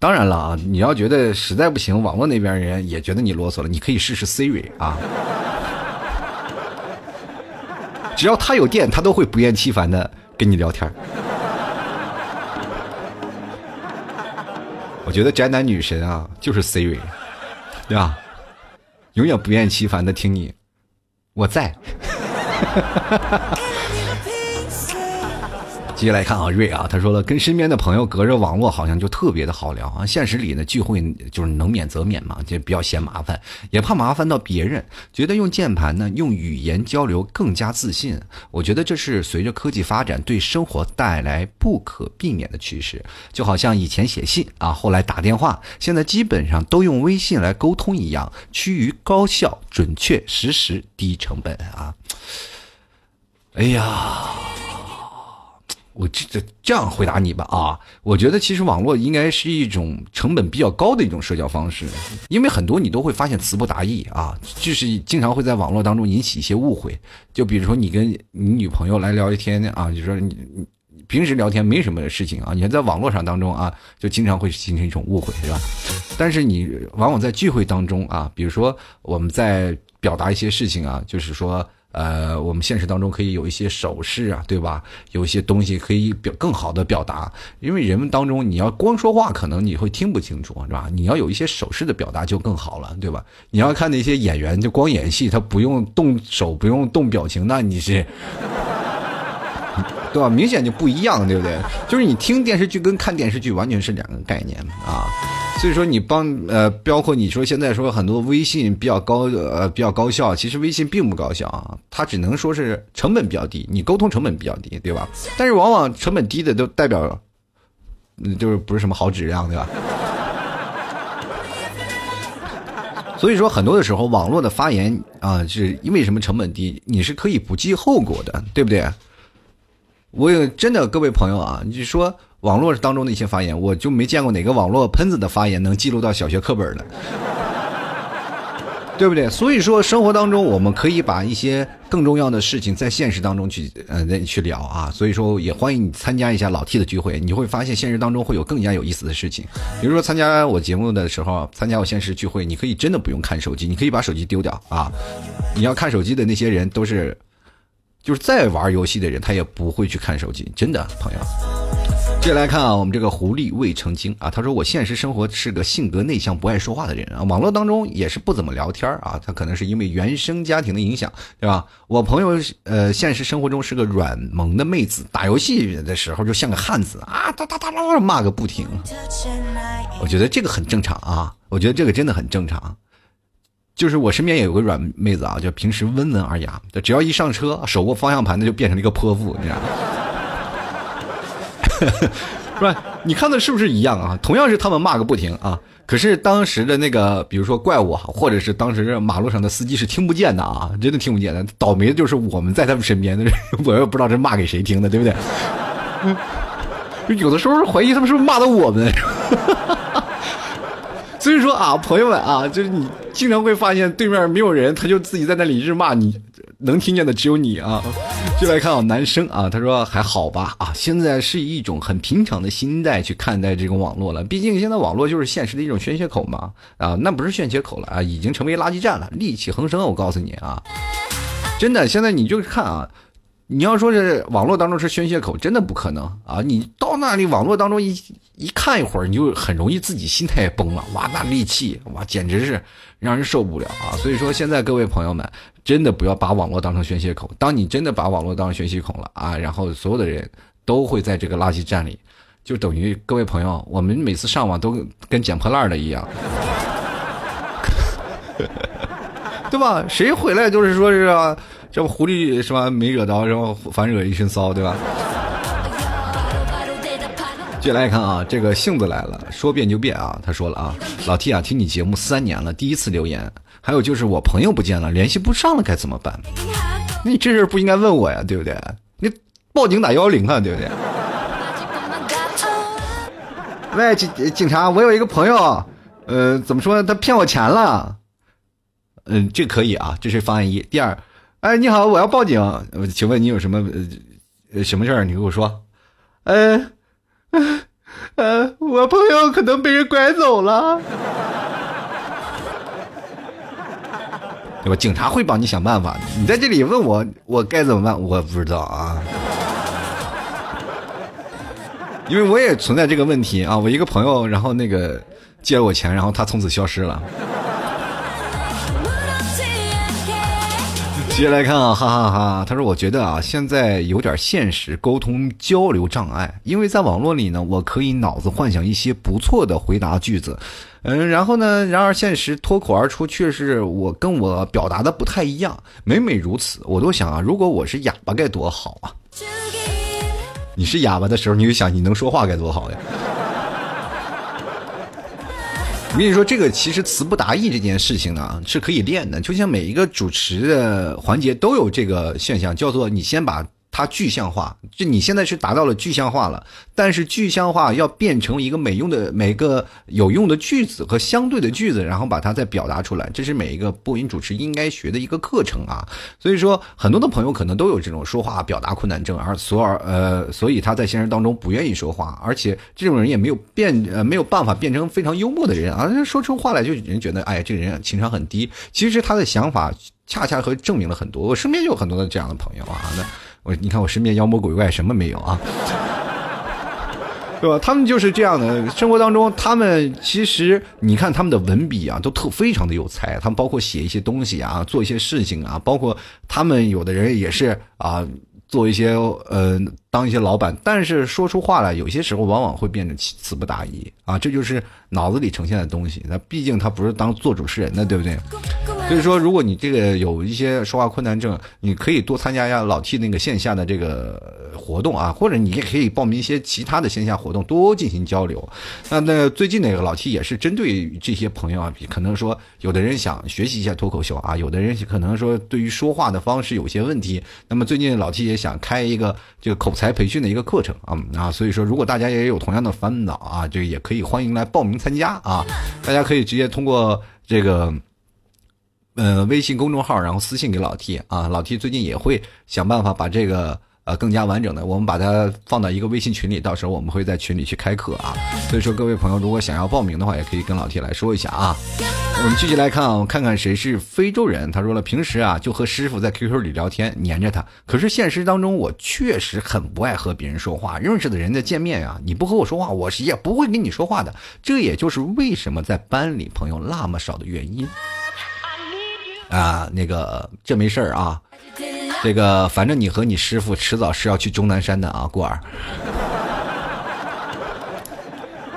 当然了啊，你要觉得实在不行，网络那边人也觉得你啰嗦了，你可以试试 Siri 啊。只要他有电，他都会不厌其烦的跟你聊天。我觉得宅男女神啊，就是 Siri，对吧？永远不厌其烦的听你，我在。接下来看啊，瑞啊，他说了，跟身边的朋友隔着网络好像就特别的好聊啊。现实里呢，聚会就是能免则免嘛，就比较嫌麻烦，也怕麻烦到别人，觉得用键盘呢，用语言交流更加自信。我觉得这是随着科技发展对生活带来不可避免的趋势。就好像以前写信啊，后来打电话，现在基本上都用微信来沟通一样，趋于高效、准确、实时、低成本啊。哎呀。我这这这样回答你吧啊，我觉得其实网络应该是一种成本比较高的一种社交方式，因为很多你都会发现词不达意啊，就是经常会在网络当中引起一些误会。就比如说你跟你女朋友来聊一天啊，就说你你平时聊天没什么事情啊，你在网络上当中啊，就经常会形成一种误会，对吧？但是你往往在聚会当中啊，比如说我们在表达一些事情啊，就是说。呃，我们现实当中可以有一些手势啊，对吧？有一些东西可以表更好的表达，因为人们当中你要光说话，可能你会听不清楚，是吧？你要有一些手势的表达就更好了，对吧？你要看那些演员就光演戏，他不用动手，不用动表情，那你是。对吧？明显就不一样，对不对？就是你听电视剧跟看电视剧完全是两个概念啊。所以说你帮呃，包括你说现在说很多微信比较高呃比较高效，其实微信并不高效啊，它只能说是成本比较低，你沟通成本比较低，对吧？但是往往成本低的都代表，嗯，就是不是什么好质量，对吧？所以说很多的时候，网络的发言啊，是因为什么成本低？你是可以不计后果的，对不对？我有真的各位朋友啊，你说网络当中的一些发言，我就没见过哪个网络喷子的发言能记录到小学课本的，对不对？所以说生活当中我们可以把一些更重要的事情在现实当中去呃去聊啊。所以说也欢迎你参加一下老 T 的聚会，你会发现现实当中会有更加有意思的事情。比如说参加我节目的时候，参加我现实聚会，你可以真的不用看手机，你可以把手机丢掉啊。你要看手机的那些人都是。就是在玩游戏的人，他也不会去看手机，真的朋友。接来看啊，我们这个狐狸未成精啊，他说我现实生活是个性格内向、不爱说话的人啊，网络当中也是不怎么聊天啊，他可能是因为原生家庭的影响，对吧？我朋友呃，现实生活中是个软萌的妹子，打游戏的时候就像个汉子啊，哒哒哒哒骂个不停。我觉得这个很正常啊，我觉得这个真的很正常。就是我身边也有个软妹子啊，就平时温文尔雅，只要一上车，手握方向盘，那就变成了一个泼妇，你知道吗？是吧？你看的是不是一样啊？同样是他们骂个不停啊，可是当时的那个，比如说怪物，或者是当时马路上的司机是听不见的啊，真的听不见的。倒霉的就是我们在他们身边的人，我也不知道这骂给谁听的，对不对？嗯 有的时候怀疑他们是不是骂的我们。所以说啊，朋友们啊，就是你经常会发现对面没有人，他就自己在那里日骂你，能听见的只有你啊。就来看我，男生啊，他说还好吧啊，现在是一种很平常的心态去看待这种网络了。毕竟现在网络就是现实的一种宣泄口嘛啊，那不是宣泄口了啊，已经成为垃圾站了，戾气横生。我告诉你啊，真的，现在你就看啊。你要说这网络当中是宣泄口，真的不可能啊！你到那里网络当中一一看一会儿，你就很容易自己心态也崩了，哇，那戾气哇，简直是让人受不了啊！所以说，现在各位朋友们，真的不要把网络当成宣泄口。当你真的把网络当成宣泄口了啊，然后所有的人都会在这个垃圾站里，就等于各位朋友，我们每次上网都跟捡破烂的一样，对吧？谁回来就是说是啊。这狐狸什么？没惹到，然后反惹一身骚，对吧？接下来看啊，这个杏子来了，说变就变啊！他说了啊，老 T 啊，听你节目三年了，第一次留言。还有就是我朋友不见了，联系不上了，该怎么办？你这事不应该问我呀，对不对？你报警打幺幺零啊，对不对？喂，警警察，我有一个朋友，呃，怎么说呢？他骗我钱了。嗯，这可以啊，这是方案一。第二。哎，你好，我要报警，请问你有什么呃什么事儿？你跟我说。呃，呃，我朋友可能被人拐走了，对吧？警察会帮你想办法。你在这里问我，我该怎么办？我不知道啊，因为我也存在这个问题啊。我一个朋友，然后那个借了我钱，然后他从此消失了。接下来看啊，哈哈哈！他说：“我觉得啊，现在有点现实沟通交流障碍，因为在网络里呢，我可以脑子幻想一些不错的回答句子，嗯，然后呢，然而现实脱口而出却是我跟我表达的不太一样。每每如此，我都想啊，如果我是哑巴该多好啊！你是哑巴的时候，你就想你能说话该多好呀！”我跟你说，这个其实词不达意这件事情呢，是可以练的。就像每一个主持的环节都有这个现象，叫做你先把。它具象化，就你现在是达到了具象化了，但是具象化要变成一个美用的每个有用的句子和相对的句子，然后把它再表达出来，这是每一个播音主持应该学的一个课程啊。所以说，很多的朋友可能都有这种说话表达困难症，而所而呃，所以他在现实当中不愿意说话，而且这种人也没有变呃没有办法变成非常幽默的人啊，说出话来就人觉得哎，这个人情商很低。其实他的想法恰恰和证明了很多，我身边就有很多的这样的朋友啊，那。我你看，我身边妖魔鬼怪什么没有啊？对吧？他们就是这样的生活当中，他们其实你看他们的文笔啊，都特非常的有才。他们包括写一些东西啊，做一些事情啊，包括他们有的人也是啊，做一些呃，当一些老板，但是说出话来，有些时候往往会变得词不达意啊。这就是脑子里呈现的东西。那毕竟他不是当做主持人的，对不对？所以说，如果你这个有一些说话困难症，你可以多参加一下老 T 那个线下的这个活动啊，或者你也可以报名一些其他的线下活动，多进行交流。那那最近那个老 T 也是针对这些朋友啊，可能说有的人想学习一下脱口秀啊，有的人可能说对于说话的方式有些问题。那么最近老 T 也想开一个这个口才培训的一个课程啊啊，所以说如果大家也有同样的烦恼啊，这个也可以欢迎来报名参加啊，大家可以直接通过这个。嗯，微信公众号，然后私信给老 T 啊，老 T 最近也会想办法把这个呃更加完整的，我们把它放到一个微信群里，到时候我们会在群里去开课啊。所以说各位朋友，如果想要报名的话，也可以跟老 T 来说一下啊。我们继续来看啊，看看谁是非洲人。他说了，平时啊就和师傅在 QQ 里聊天，黏着他。可是现实当中，我确实很不爱和别人说话。认识的人的见面啊，你不和我说话，我是也不会跟你说话的。这也就是为什么在班里朋友那么少的原因。啊，那个这没事儿啊，这个反正你和你师傅迟早是要去终南山的啊，过儿，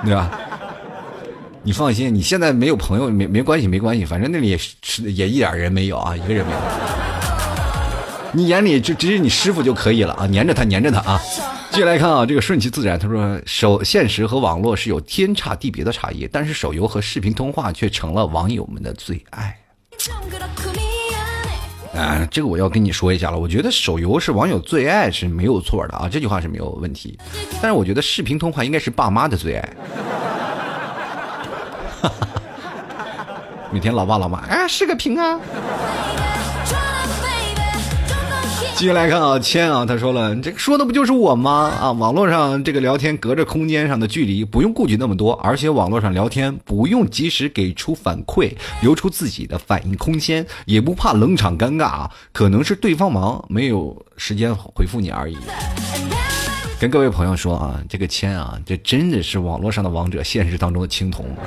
对吧？你放心，你现在没有朋友没没关系没关系，反正那里也是也一点人没有啊，一个人没有。你眼里就只有你师傅就可以了啊，黏着他黏着他啊。接下来看啊，这个顺其自然，他说手现实和网络是有天差地别的差异，但是手游和视频通话却成了网友们的最爱。啊，这个我要跟你说一下了。我觉得手游是网友最爱是没有错的啊，这句话是没有问题。但是我觉得视频通话应该是爸妈的最爱。每天老爸老妈，哎，视个频啊。继续来看啊，谦啊，他说了，这说的不就是我吗？啊，网络上这个聊天隔着空间上的距离，不用顾及那么多，而且网络上聊天不用及时给出反馈，留出自己的反应空间，也不怕冷场尴尬啊。可能是对方忙，没有时间回复你而已。跟各位朋友说啊，这个谦啊，这真的是网络上的王者，现实当中的青铜啊。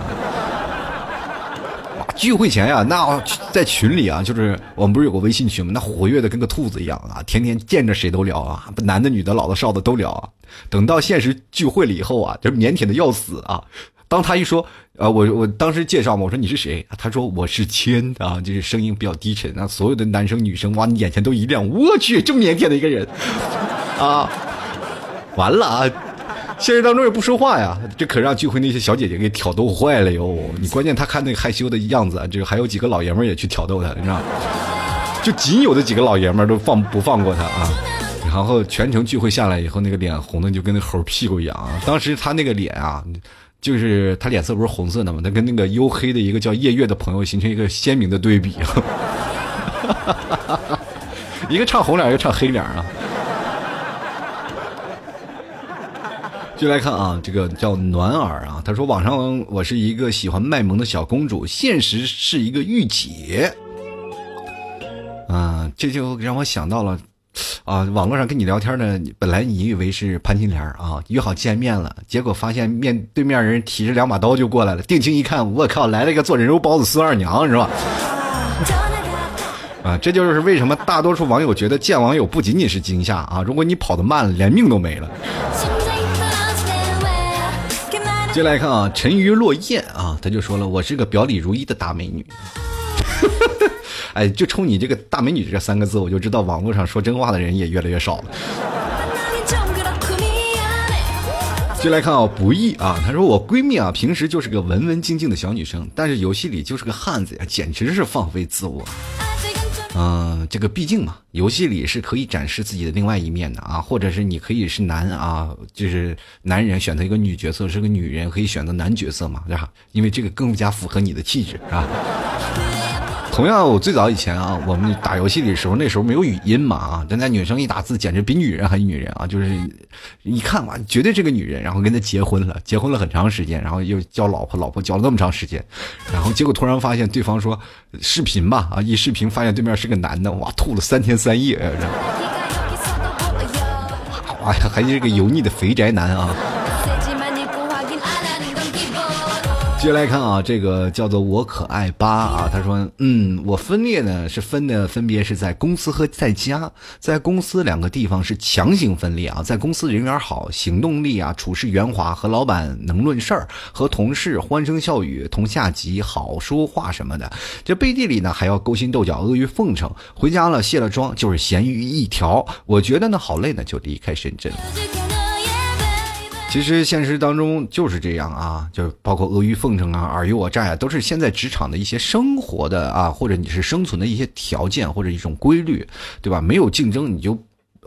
聚会前呀，那在群里啊，就是我们不是有个微信群吗？那活跃的跟个兔子一样啊，天天见着谁都聊啊，男的女的老的少的都聊啊。等到现实聚会了以后啊，就腼腆的要死啊。当他一说，呃，我我当时介绍嘛，我说你是谁？他说我是谦啊，就是声音比较低沉。那所有的男生女生哇，你眼前都一亮，我去，这么腼腆的一个人啊，完了啊。现实当中也不说话呀，这可让聚会那些小姐姐给挑逗坏了哟。你关键他看那个害羞的样子，这还有几个老爷们也去挑逗他，你知道？就仅有的几个老爷们都放不放过他啊。然后全程聚会下来以后，那个脸红的就跟那猴屁股一样啊。当时他那个脸啊，就是他脸色不是红色的吗？他跟那个黝黑的一个叫夜月的朋友形成一个鲜明的对比，一个唱红脸，一个唱黑脸啊。就来看啊，这个叫暖耳啊，他说网上我是一个喜欢卖萌的小公主，现实是一个御姐。啊，这就让我想到了，啊，网络上跟你聊天呢，本来你以为是潘金莲啊，约好见面了，结果发现面对面人提着两把刀就过来了，定睛一看，我靠，来了一个做人肉包子孙二娘是吧？啊，这就是为什么大多数网友觉得见网友不仅仅是惊吓啊，如果你跑得慢，连命都没了。接来看啊，沉鱼落雁啊，他就说了，我是个表里如一的大美女。哎，就冲你这个大美女这三个字，我就知道网络上说真话的人也越来越少了。接来看啊，不易啊，他说我闺蜜啊，平时就是个文文静静的小女生，但是游戏里就是个汉子呀，简直是放飞自我。嗯，这个毕竟嘛，游戏里是可以展示自己的另外一面的啊，或者是你可以是男啊，就是男人选择一个女角色，是个女人可以选择男角色嘛，对吧？因为这个更加符合你的气质啊。同样，我最早以前啊，我们打游戏的时候，那时候没有语音嘛啊，咱家女生一打字，简直比女人还女人啊，就是一看哇，绝对是个女人，然后跟她结婚了，结婚了很长时间，然后又交老婆，老婆交了那么长时间，然后结果突然发现对方说视频吧啊，一视频发现对面是个男的，哇，吐了三天三夜，哎呀，还是个油腻的肥宅男啊。接来看啊，这个叫做我可爱八啊，他说，嗯，我分裂呢是分的分别是在公司和在家，在公司两个地方是强行分裂啊，在公司人缘好，行动力啊，处事圆滑，和老板能论事儿，和同事欢声笑语，同下级好说话什么的。这背地里呢还要勾心斗角，阿谀奉承。回家了卸了妆就是咸鱼一条。我觉得呢好累呢，就离开深圳了。其实现实当中就是这样啊，就包括阿谀奉承啊、尔虞我诈啊，都是现在职场的一些生活的啊，或者你是生存的一些条件或者一种规律，对吧？没有竞争，你就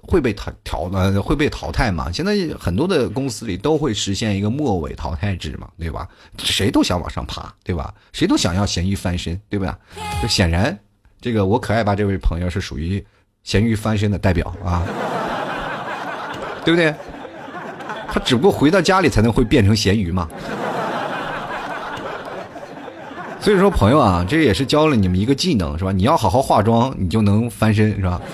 会被淘淘呃会被淘汰嘛。现在很多的公司里都会实现一个末尾淘汰制嘛，对吧？谁都想往上爬，对吧？谁都想要咸鱼翻身，对吧？就显然，这个我可爱吧这位朋友是属于咸鱼翻身的代表啊，对不对？他只不过回到家里才能会变成咸鱼嘛，所以说朋友啊，这也是教了你们一个技能是吧？你要好好化妆，你就能翻身是吧？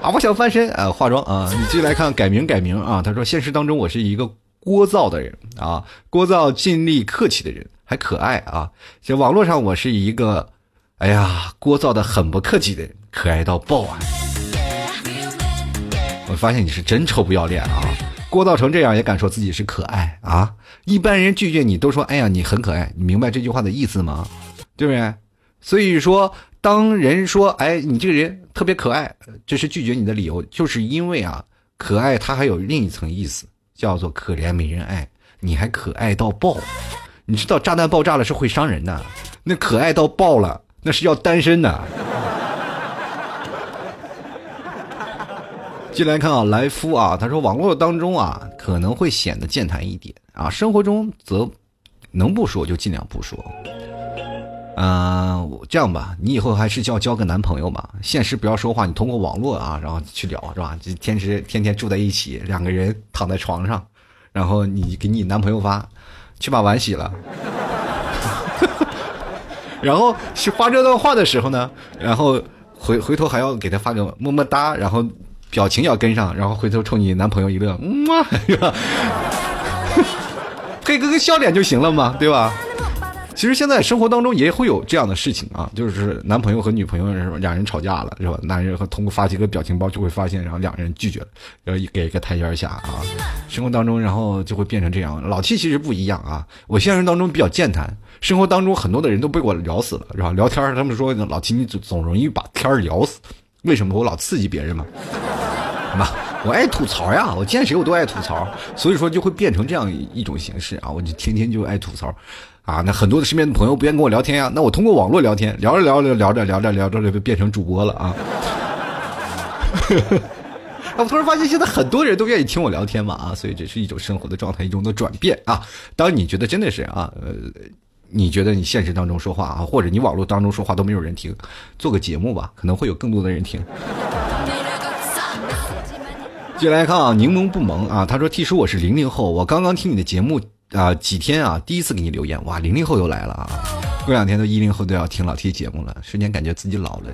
啊，我想翻身啊，化妆啊！你继续来看改名改名啊。他说现实当中我是一个聒噪的人啊，聒噪尽力客气的人，还可爱啊。在网络上我是一个，哎呀，聒噪的很不客气的人，可爱到爆啊！我发现你是真臭不要脸啊！聒噪成这样也敢说自己是可爱啊？一般人拒绝你都说：“哎呀，你很可爱。”你明白这句话的意思吗？对不对？所以说，当人说：“哎，你这个人特别可爱”，这是拒绝你的理由，就是因为啊，可爱它还有另一层意思，叫做可怜没人爱。你还可爱到爆，你知道炸弹爆炸了是会伤人的，那可爱到爆了，那是要单身的。进来看啊，来夫啊，他说网络当中啊可能会显得健谈一点啊，生活中则能不说就尽量不说。嗯，这样吧，你以后还是要交个男朋友吧。现实不要说话，你通过网络啊，然后去聊是吧？就天时天天住在一起，两个人躺在床上，然后你给你男朋友发，去把碗洗了。然后发这段话的时候呢，然后回回头还要给他发个么么哒，然后表情要跟上，然后回头冲你男朋友一乐，嗯嘛，配 个个笑脸就行了嘛，对吧？其实现在生活当中也会有这样的事情啊，就是男朋友和女朋友是吧，两人吵架了是吧？男人和通过发几个表情包就会发现，然后两人拒绝了，然后给一个台阶下啊。生活当中，然后就会变成这样。老 T 其实不一样啊，我现实当中比较健谈。生活当中很多的人都被我聊死了，是吧？聊天他们说老七你总总容易把天聊死，为什么？我老刺激别人嘛，好吧？我爱吐槽呀，我见谁我都爱吐槽，所以说就会变成这样一种形式啊，我就天天就爱吐槽，啊，那很多的身边的朋友不愿意跟我聊天呀，那我通过网络聊天，聊着聊着聊着聊着聊着就变成主播了啊。我突然发现，现在很多人都愿意听我聊天嘛啊，所以这是一种生活的状态，一种的转变啊。当你觉得真的是啊，呃。你觉得你现实当中说话啊，或者你网络当中说话都没有人听，做个节目吧，可能会有更多的人听。接来看啊，柠檬不萌啊，他说：“T 叔，我是零零后，我刚刚听你的节目啊，几天啊，第一次给你留言，哇，零零后又来了啊，过两天都一零后都要听老 T 节目了，瞬间感觉自己老了。”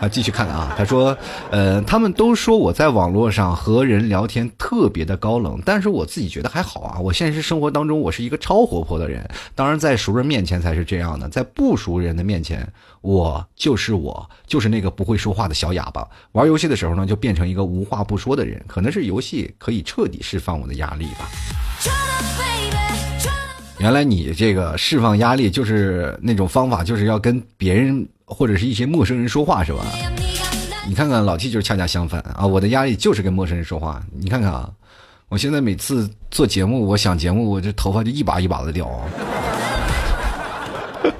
啊，继续看啊。他说，呃，他们都说我在网络上和人聊天特别的高冷，但是我自己觉得还好啊。我现实生活当中我是一个超活泼的人，当然在熟人面前才是这样的，在不熟人的面前，我就是我，就是那个不会说话的小哑巴。玩游戏的时候呢，就变成一个无话不说的人。可能是游戏可以彻底释放我的压力吧。原来你这个释放压力就是那种方法，就是要跟别人。或者是一些陌生人说话是吧？你看看老 T 就是恰恰相反啊！我的压力就是跟陌生人说话。你看看啊，我现在每次做节目，我想节目，我这头发就一把一把的掉啊！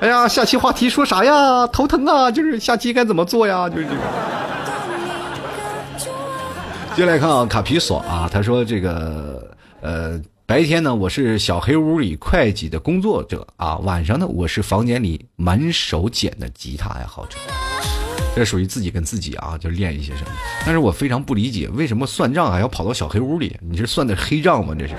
哎呀，下期话题说啥呀？头疼啊！就是下期该怎么做呀？就是这个。接下来看啊，卡皮索啊，他说这个呃。白天呢，我是小黑屋里会计的工作者啊。晚上呢，我是房间里满手茧的吉他爱好者。这属于自己跟自己啊，就练一些什么。但是我非常不理解，为什么算账还要跑到小黑屋里？你是算的黑账吗？这是。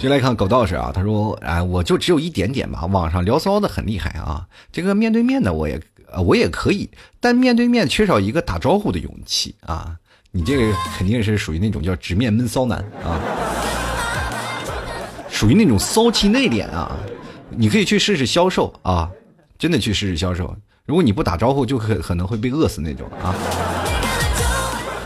接来看狗道士啊，他说：“哎，我就只有一点点吧，网上聊骚的很厉害啊。这个面对面的我也，我也可以，但面对面缺少一个打招呼的勇气啊。”你这个肯定是属于那种叫直面闷骚男啊，属于那种骚气内敛啊。你可以去试试销售啊，真的去试试销售。如果你不打招呼，就可可能会被饿死那种啊。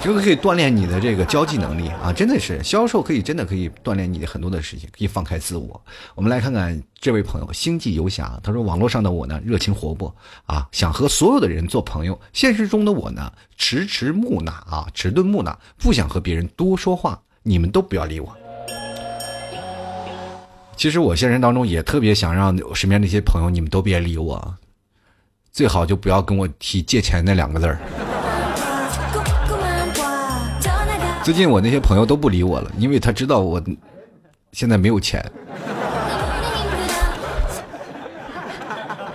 这个可以锻炼你的这个交际能力啊，真的是销售可以真的可以锻炼你的很多的事情，可以放开自我。我们来看看这位朋友星际游侠，他说网络上的我呢热情活泼啊，想和所有的人做朋友；现实中的我呢迟迟木讷啊，迟钝木讷，不想和别人多说话。你们都不要理我。其实我现实当中也特别想让身边那些朋友，你们都别理我，最好就不要跟我提借钱那两个字儿。最近我那些朋友都不理我了，因为他知道我现在没有钱，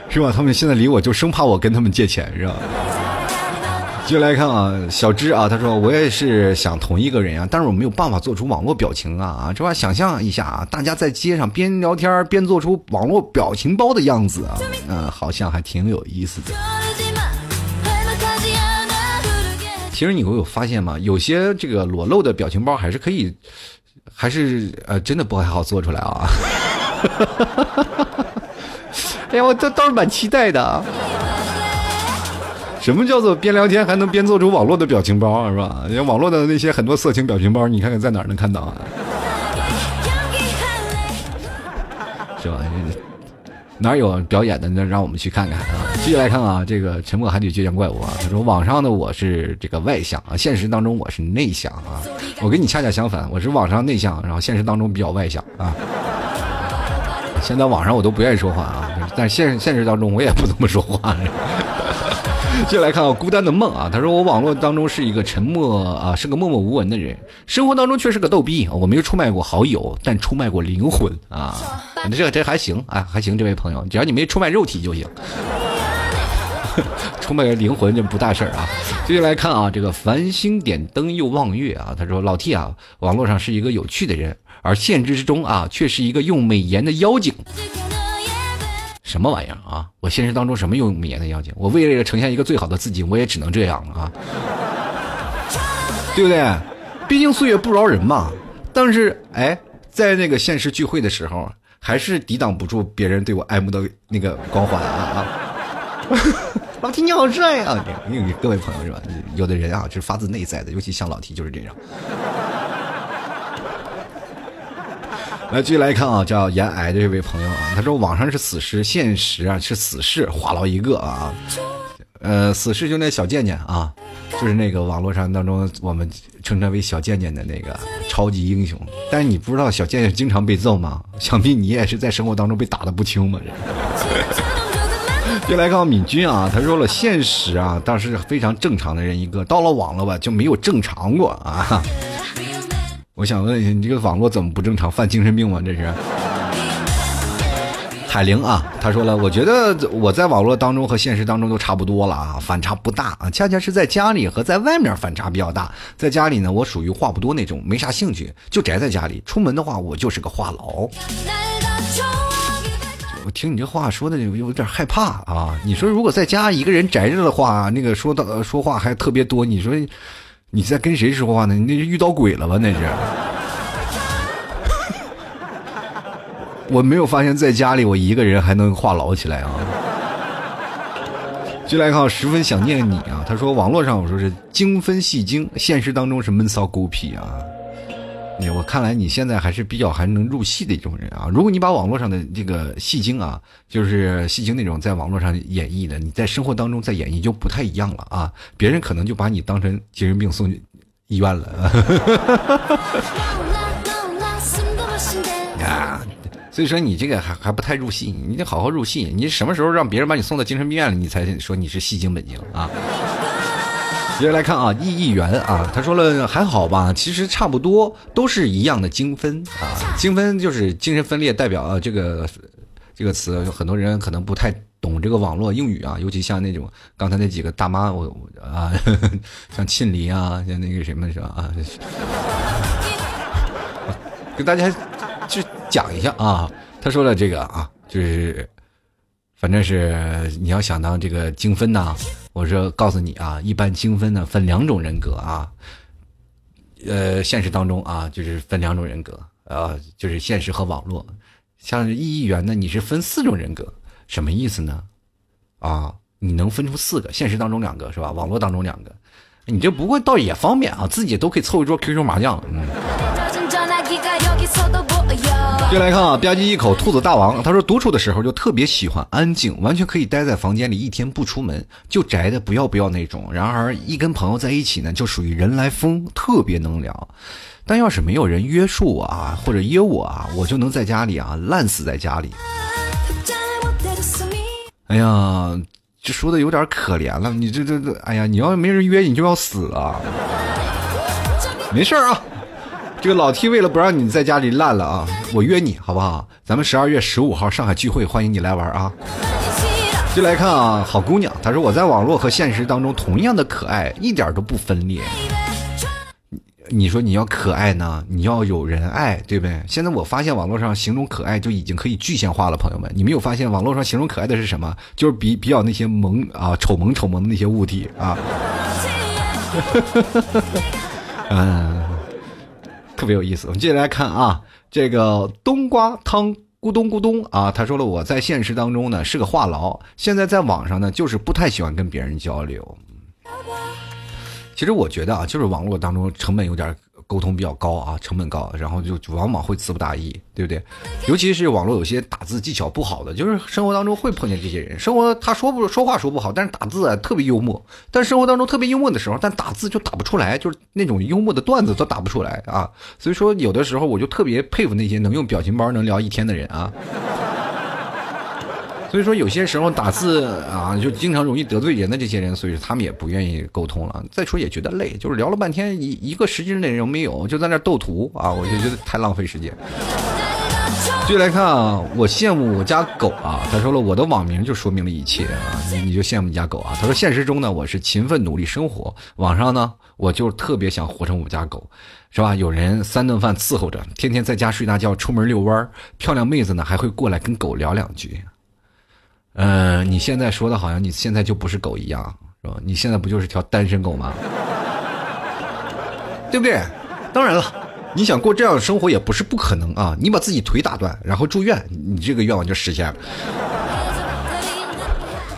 是吧？他们现在理我就生怕我跟他们借钱，是吧？接下来看啊，小芝啊，他说我也是想同一个人啊，但是我没有办法做出网络表情啊啊，这吧？想象一下啊，大家在街上边聊天边做出网络表情包的样子啊，嗯，好像还挺有意思的。其实你会有发现吗？有些这个裸露的表情包还是可以，还是呃，真的不太好做出来啊。哎呀，我这倒是蛮期待的。什么叫做边聊天还能边做出网络的表情包，是吧？网络的那些很多色情表情包，你看看在哪儿能看到啊？是吧？哪有表演的？那让我们去看看啊！继续来看啊，这个沉默海底倔强怪物啊，他说网上的我是这个外向啊，现实当中我是内向啊。我跟你恰恰相反，我是网上内向，然后现实当中比较外向啊。现在网上我都不愿意说话啊，但是现现实当中我也不怎么说话。接下来看啊，孤单的梦啊，他说我网络当中是一个沉默啊，是个默默无闻的人，生活当中却是个逗逼。我没有出卖过好友，但出卖过灵魂啊，这这还行啊，还行，这位朋友，只要你没出卖肉体就行。出卖灵魂这不大事儿啊。接下来看啊，这个繁星点灯又望月啊，他说老 T 啊，网络上是一个有趣的人，而现实之中啊，却是一个用美颜的妖精。什么玩意儿啊！我现实当中什么用美颜的妖精？我为了呈现一个最好的自己，我也只能这样啊，对不对？毕竟岁月不饶人嘛。但是哎，在那个现实聚会的时候，还是抵挡不住别人对我爱慕的那个光环啊啊！老提你好帅啊！各位朋友是吧？有的人啊，就是发自内在的，尤其像老提就是这样。来继续来看啊，叫严癌的这位朋友啊，他说网上是死尸，现实啊是死士，话痨一个啊。呃，死士就那小贱贱啊，就是那个网络上当中我们称他为小贱贱的那个超级英雄。但是你不知道小贱贱经常被揍吗？想必你也是在生活当中被打的不轻嘛。这。就来看敏君啊，他说了现实啊，倒是非常正常的人一个，到了网络吧就没有正常过啊。我想问一下，你这个网络怎么不正常？犯精神病吗？这是。海玲啊，他说了，我觉得我在网络当中和现实当中都差不多了啊，反差不大啊，恰恰是在家里和在外面反差比较大。在家里呢，我属于话不多那种，没啥兴趣，就宅在家里。出门的话，我就是个话痨。我听你这话说的有有点害怕啊！你说如果在家一个人宅着的话，那个说的说话还特别多，你说。你在跟谁说话呢？你那是遇到鬼了吧？那是。我没有发现，在家里我一个人还能话痨起来啊。进来看，十分想念你啊。他说，网络上我说是精分戏精，现实当中是闷骚孤僻啊。我看来你现在还是比较还能入戏的一种人啊！如果你把网络上的这个戏精啊，就是戏精那种在网络上演绎的，你在生活当中再演绎就不太一样了啊！别人可能就把你当成精神病送医院了。啊，所以说你这个还还不太入戏，你得好好入戏。你什么时候让别人把你送到精神病院了，你才说你是戏精本精啊？接下来看啊，亿亿元啊，他说了还好吧，其实差不多都是一样的精分啊，精分就是精神分裂，代表啊这个这个词，很多人可能不太懂这个网络用语啊，尤其像那种刚才那几个大妈，我啊，像庆黎啊，像那个什么是吧啊，跟大家就讲一下啊，他说了这个啊，就是反正是你要想当这个精分呐。我说告诉你啊，一般精分呢分两种人格啊，呃，现实当中啊就是分两种人格，呃，就是现实和网络。像一亿元呢，你是分四种人格，什么意思呢？啊，你能分出四个，现实当中两个是吧？网络当中两个，你这不过倒也方便啊，自己都可以凑一桌 QQ 麻将。嗯。接来看啊，吧唧一口兔子大王，他说独处的时候就特别喜欢安静，完全可以待在房间里一天不出门，就宅的不要不要那种。然而一跟朋友在一起呢，就属于人来疯，特别能聊。但要是没有人约束我啊，或者约我啊，我就能在家里啊烂死在家里。哎呀，这说的有点可怜了，你这这这，哎呀，你要没人约你就要死啊。没事啊。这个老 T 为了不让你在家里烂了啊，我约你好不好？咱们十二月十五号上海聚会，欢迎你来玩啊！就来看啊，好姑娘，她说我在网络和现实当中同样的可爱，一点都不分裂。你说你要可爱呢，你要有人爱，对不对？现在我发现网络上形容可爱就已经可以具象化了，朋友们，你没有发现网络上形容可爱的是什么？就是比比较那些萌啊丑萌丑萌的那些物体啊。嗯。特别有意思，我们接着来看啊，这个冬瓜汤咕咚咕咚啊，他说了，我在现实当中呢是个话痨，现在在网上呢就是不太喜欢跟别人交流。其实我觉得啊，就是网络当中成本有点。沟通比较高啊，成本高，然后就往往会词不达意，对不对？尤其是网络有些打字技巧不好的，就是生活当中会碰见这些人。生活他说不说话说不好，但是打字啊特别幽默。但生活当中特别幽默的时候，但打字就打不出来，就是那种幽默的段子都打不出来啊。所以说有的时候我就特别佩服那些能用表情包能聊一天的人啊。所以说有些时候打字啊，就经常容易得罪人的这些人，所以说他们也不愿意沟通了。再说也觉得累，就是聊了半天一一个实质内容没有，就在那斗图啊，我就觉得太浪费时间。继续来看啊，我羡慕我家狗啊。他说了，我的网名就说明了一切啊，你你就羡慕你家狗啊。他说，现实中呢，我是勤奋努力生活，网上呢，我就特别想活成我家狗。是吧？有人三顿饭伺候着，天天在家睡大觉，出门遛弯漂亮妹子呢还会过来跟狗聊两句。嗯，你现在说的好像你现在就不是狗一样，是吧？你现在不就是条单身狗吗？对不对？当然了，你想过这样的生活也不是不可能啊！你把自己腿打断，然后住院，你这个愿望就实现了。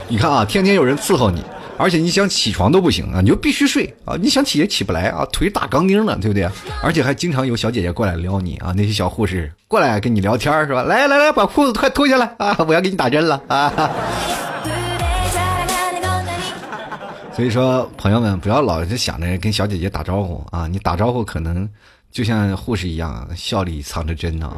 你看啊，天天有人伺候你。而且你想起床都不行啊，你就必须睡啊！你想起也起不来啊，腿打钢钉了，对不对？而且还经常有小姐姐过来撩你啊，那些小护士过来跟你聊天是吧？来来来，把裤子快脱下来啊！我要给你打针了啊！所以说，朋友们不要老是想着跟小姐姐打招呼啊，你打招呼可能就像护士一样，笑里藏着针呢。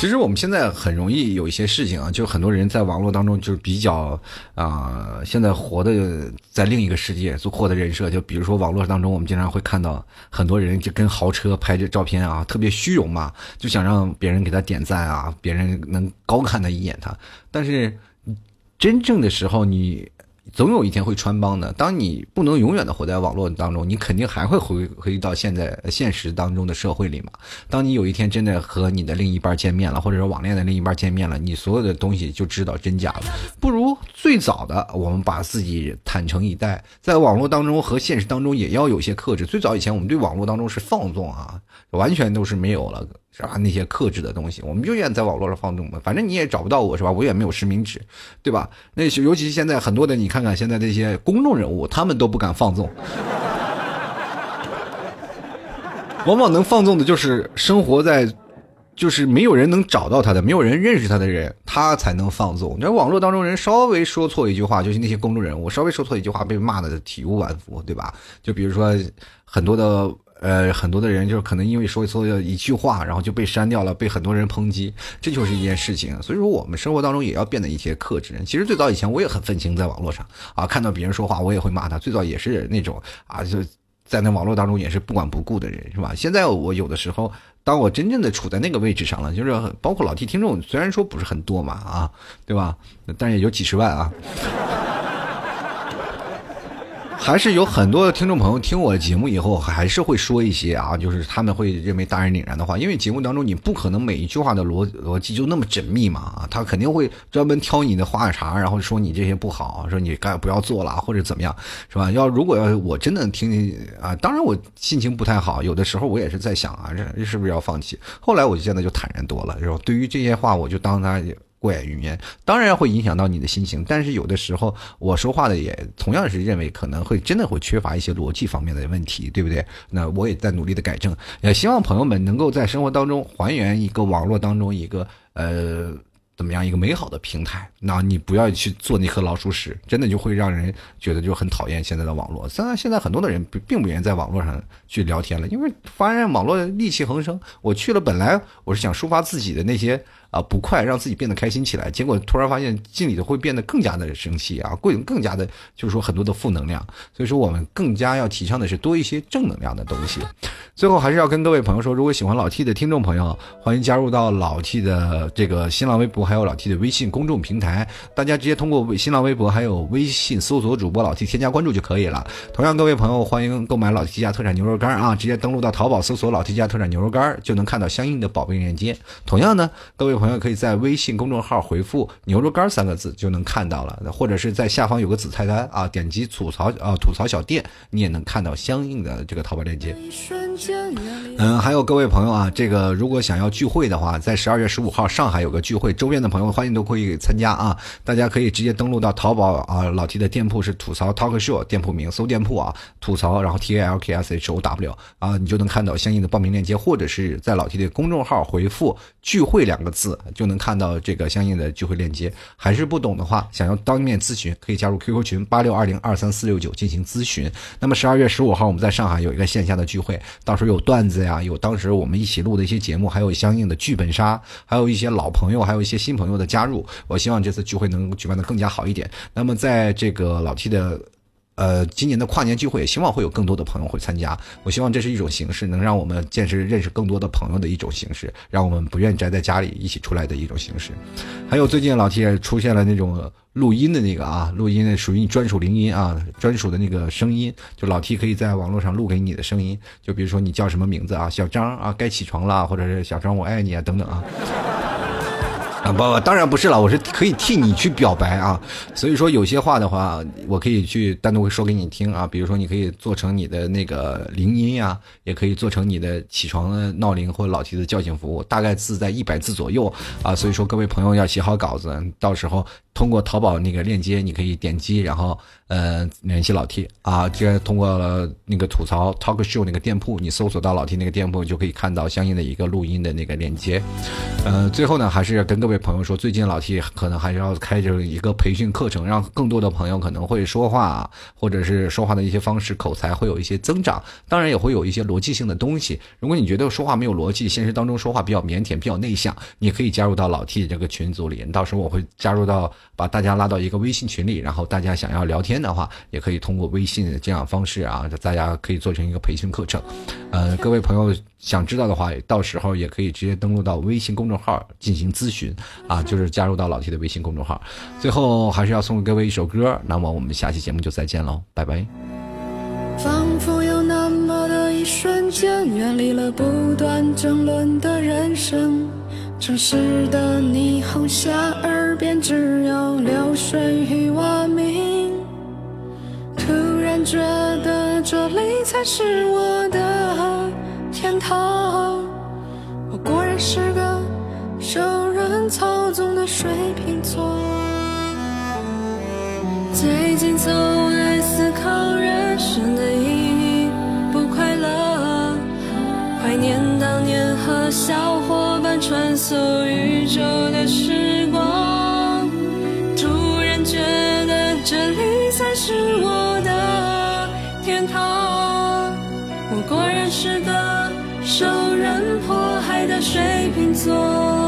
其实我们现在很容易有一些事情啊，就很多人在网络当中就是比较啊，现在活的在另一个世界，做活的人设。就比如说网络当中，我们经常会看到很多人就跟豪车拍着照片啊，特别虚荣嘛，就想让别人给他点赞啊，别人能高看他一眼他。但是真正的时候你。总有一天会穿帮的。当你不能永远的活在网络当中，你肯定还会回回到现在现实当中的社会里嘛。当你有一天真的和你的另一半见面了，或者说网恋的另一半见面了，你所有的东西就知道真假了。不如最早的我们把自己坦诚以待，在网络当中和现实当中也要有些克制。最早以前我们对网络当中是放纵啊，完全都是没有了。是吧？那些克制的东西，我们就愿意在网络上放纵嘛。反正你也找不到我，是吧？我也没有实名制，对吧？那尤其是现在很多的，你看看现在这些公众人物，他们都不敢放纵。往往能放纵的就是生活在，就是没有人能找到他的，没有人认识他的人，他才能放纵。你说网络当中人稍微说错一句话，就是那些公众人物稍微说错一句话，被骂的体无完肤，对吧？就比如说很多的。呃，很多的人就是可能因为说错一句话，然后就被删掉了，被很多人抨击，这就是一件事情。所以说，我们生活当中也要变得一些克制。其实最早以前我也很愤青，在网络上啊，看到别人说话我也会骂他。最早也是那种啊，就在那网络当中也是不管不顾的人，是吧？现在我有的时候，当我真正的处在那个位置上了，就是包括老弟听众，虽然说不是很多嘛，啊，对吧？但是也有几十万啊。还是有很多的听众朋友听我节目以后，还是会说一些啊，就是他们会认为大人凛然的话，因为节目当中你不可能每一句话的逻逻辑就那么缜密嘛，他肯定会专门挑你的话茬，然后说你这些不好，说你该不要做了或者怎么样，是吧？要如果要我真的听啊，当然我心情不太好，有的时候我也是在想啊，这是不是要放弃？后来我就现在就坦然多了，是吧？对于这些话，我就当他。过眼云烟，当然会影响到你的心情。但是有的时候，我说话的也同样是认为可能会真的会缺乏一些逻辑方面的问题，对不对？那我也在努力的改正，也希望朋友们能够在生活当中还原一个网络当中一个呃。怎么样一个美好的平台？那你不要去做那颗老鼠屎，真的就会让人觉得就很讨厌现在的网络。虽然现在很多的人并不愿意在网络上去聊天了，因为发现网络戾气横生。我去了，本来我是想抒发自己的那些啊不快，让自己变得开心起来，结果突然发现心里头会变得更加的生气啊，会更加的就是说很多的负能量。所以说我们更加要提倡的是多一些正能量的东西。最后还是要跟各位朋友说，如果喜欢老 T 的听众朋友，欢迎加入到老 T 的这个新浪微博，还有老 T 的微信公众平台。大家直接通过新浪微博还有微信搜索主播老 T，添加关注就可以了。同样，各位朋友欢迎购买老 T 家特产牛肉干啊，直接登录到淘宝搜索老 T 家特产牛肉干，就能看到相应的宝贝链接。同样呢，各位朋友可以在微信公众号回复“牛肉干”三个字就能看到了，或者是在下方有个子菜单啊，点击吐槽啊吐槽小店，你也能看到相应的这个淘宝链接。嗯，还有各位朋友啊，这个如果想要聚会的话，在十二月十五号上海有个聚会，周边的朋友欢迎都可以参加啊。大家可以直接登录到淘宝啊，老 T 的店铺是吐槽 Talk Show 店铺名，搜店铺啊，吐槽，然后 T A L K S H O W 啊，你就能看到相应的报名链接，或者是在老 T 的公众号回复聚会两个字。就能看到这个相应的聚会链接。还是不懂的话，想要当面咨询，可以加入 QQ 群八六二零二三四六九进行咨询。那么十二月十五号我们在上海有一个线下的聚会，到时候有段子呀，有当时我们一起录的一些节目，还有相应的剧本杀，还有一些老朋友，还有一些新朋友的加入。我希望这次聚会能举办的更加好一点。那么在这个老 T 的。呃，今年的跨年聚会，希望会有更多的朋友会参加。我希望这是一种形式，能让我们见识、认识更多的朋友的一种形式，让我们不愿宅在家里一起出来的一种形式。还有最近老 T 也出现了那种录音的那个啊，录音的属于你专属铃音啊，专属的那个声音，就老 T 可以在网络上录给你的声音。就比如说你叫什么名字啊，小张啊，该起床了，或者是小张我爱你啊，等等啊。啊不不，当然不是了，我是可以替你去表白啊，所以说有些话的话，我可以去单独说给你听啊，比如说你可以做成你的那个铃音呀，也可以做成你的起床的闹铃或老提的叫醒服务，大概字在一百字左右啊，所以说各位朋友要写好稿子，到时候。通过淘宝那个链接，你可以点击，然后呃联系老 T 啊。这通过那个吐槽 Talk Show 那个店铺，你搜索到老 T 那个店铺，就可以看到相应的一个录音的那个链接。呃，最后呢，还是要跟各位朋友说，最近老 T 可能还是要开着一个培训课程，让更多的朋友可能会说话，或者是说话的一些方式、口才会有一些增长。当然也会有一些逻辑性的东西。如果你觉得说话没有逻辑，现实当中说话比较腼腆、比较内向，你可以加入到老 T 这个群组里。到时候我会加入到。把大家拉到一个微信群里，然后大家想要聊天的话，也可以通过微信这样方式啊，大家可以做成一个培训课程。呃，各位朋友想知道的话，到时候也可以直接登录到微信公众号进行咨询啊，就是加入到老 T 的微信公众号。最后还是要送给各位一首歌，那么我们下期节目就再见喽，拜拜。仿佛有那么的一瞬间，远离了不断争论的人生。城市的霓虹下，耳边只有流水与蛙鸣。突然觉得这里才是我的天堂。我果然是个受人操纵的水瓶座。最近总爱思考人生的意义，不快乐，怀念当年和小伙。穿梭宇宙的时光，突然觉得这里才是我的天堂。我果然是个受人迫害的水瓶座。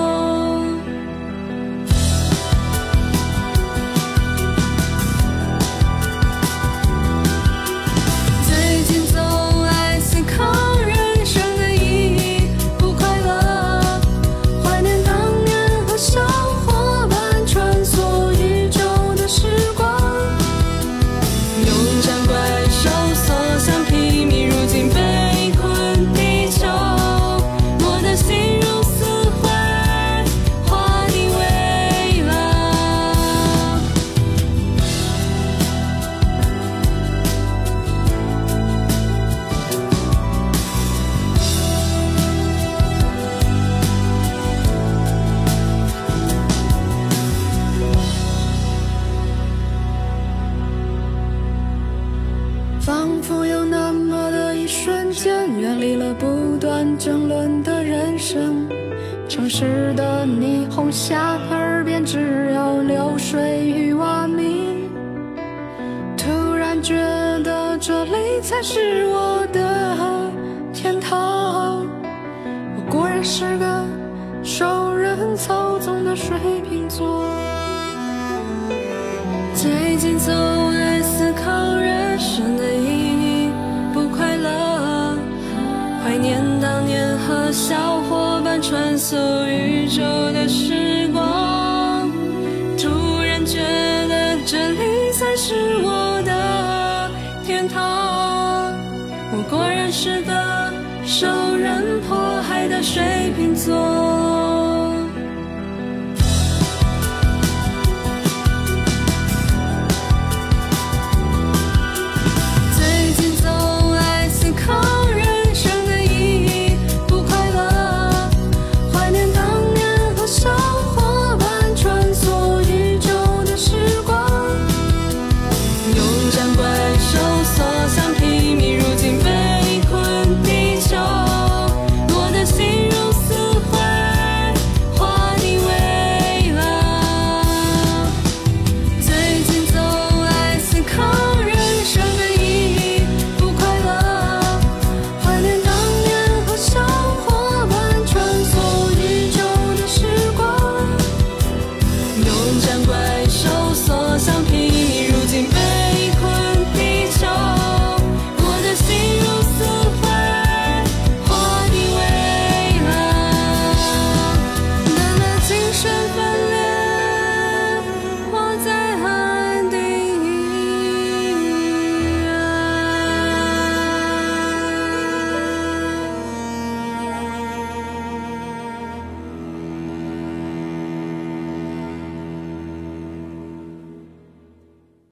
时的霓虹下耳边只有流水与蛙鸣，突然觉得这里才是我的天堂。我果然是个受人操纵的水瓶座。最近总爱思考人生的意义，不快乐，怀念当年和小伙穿梭宇宙的时光，突然觉得这里才。是我的天堂。我果然是个受人迫害的水瓶座。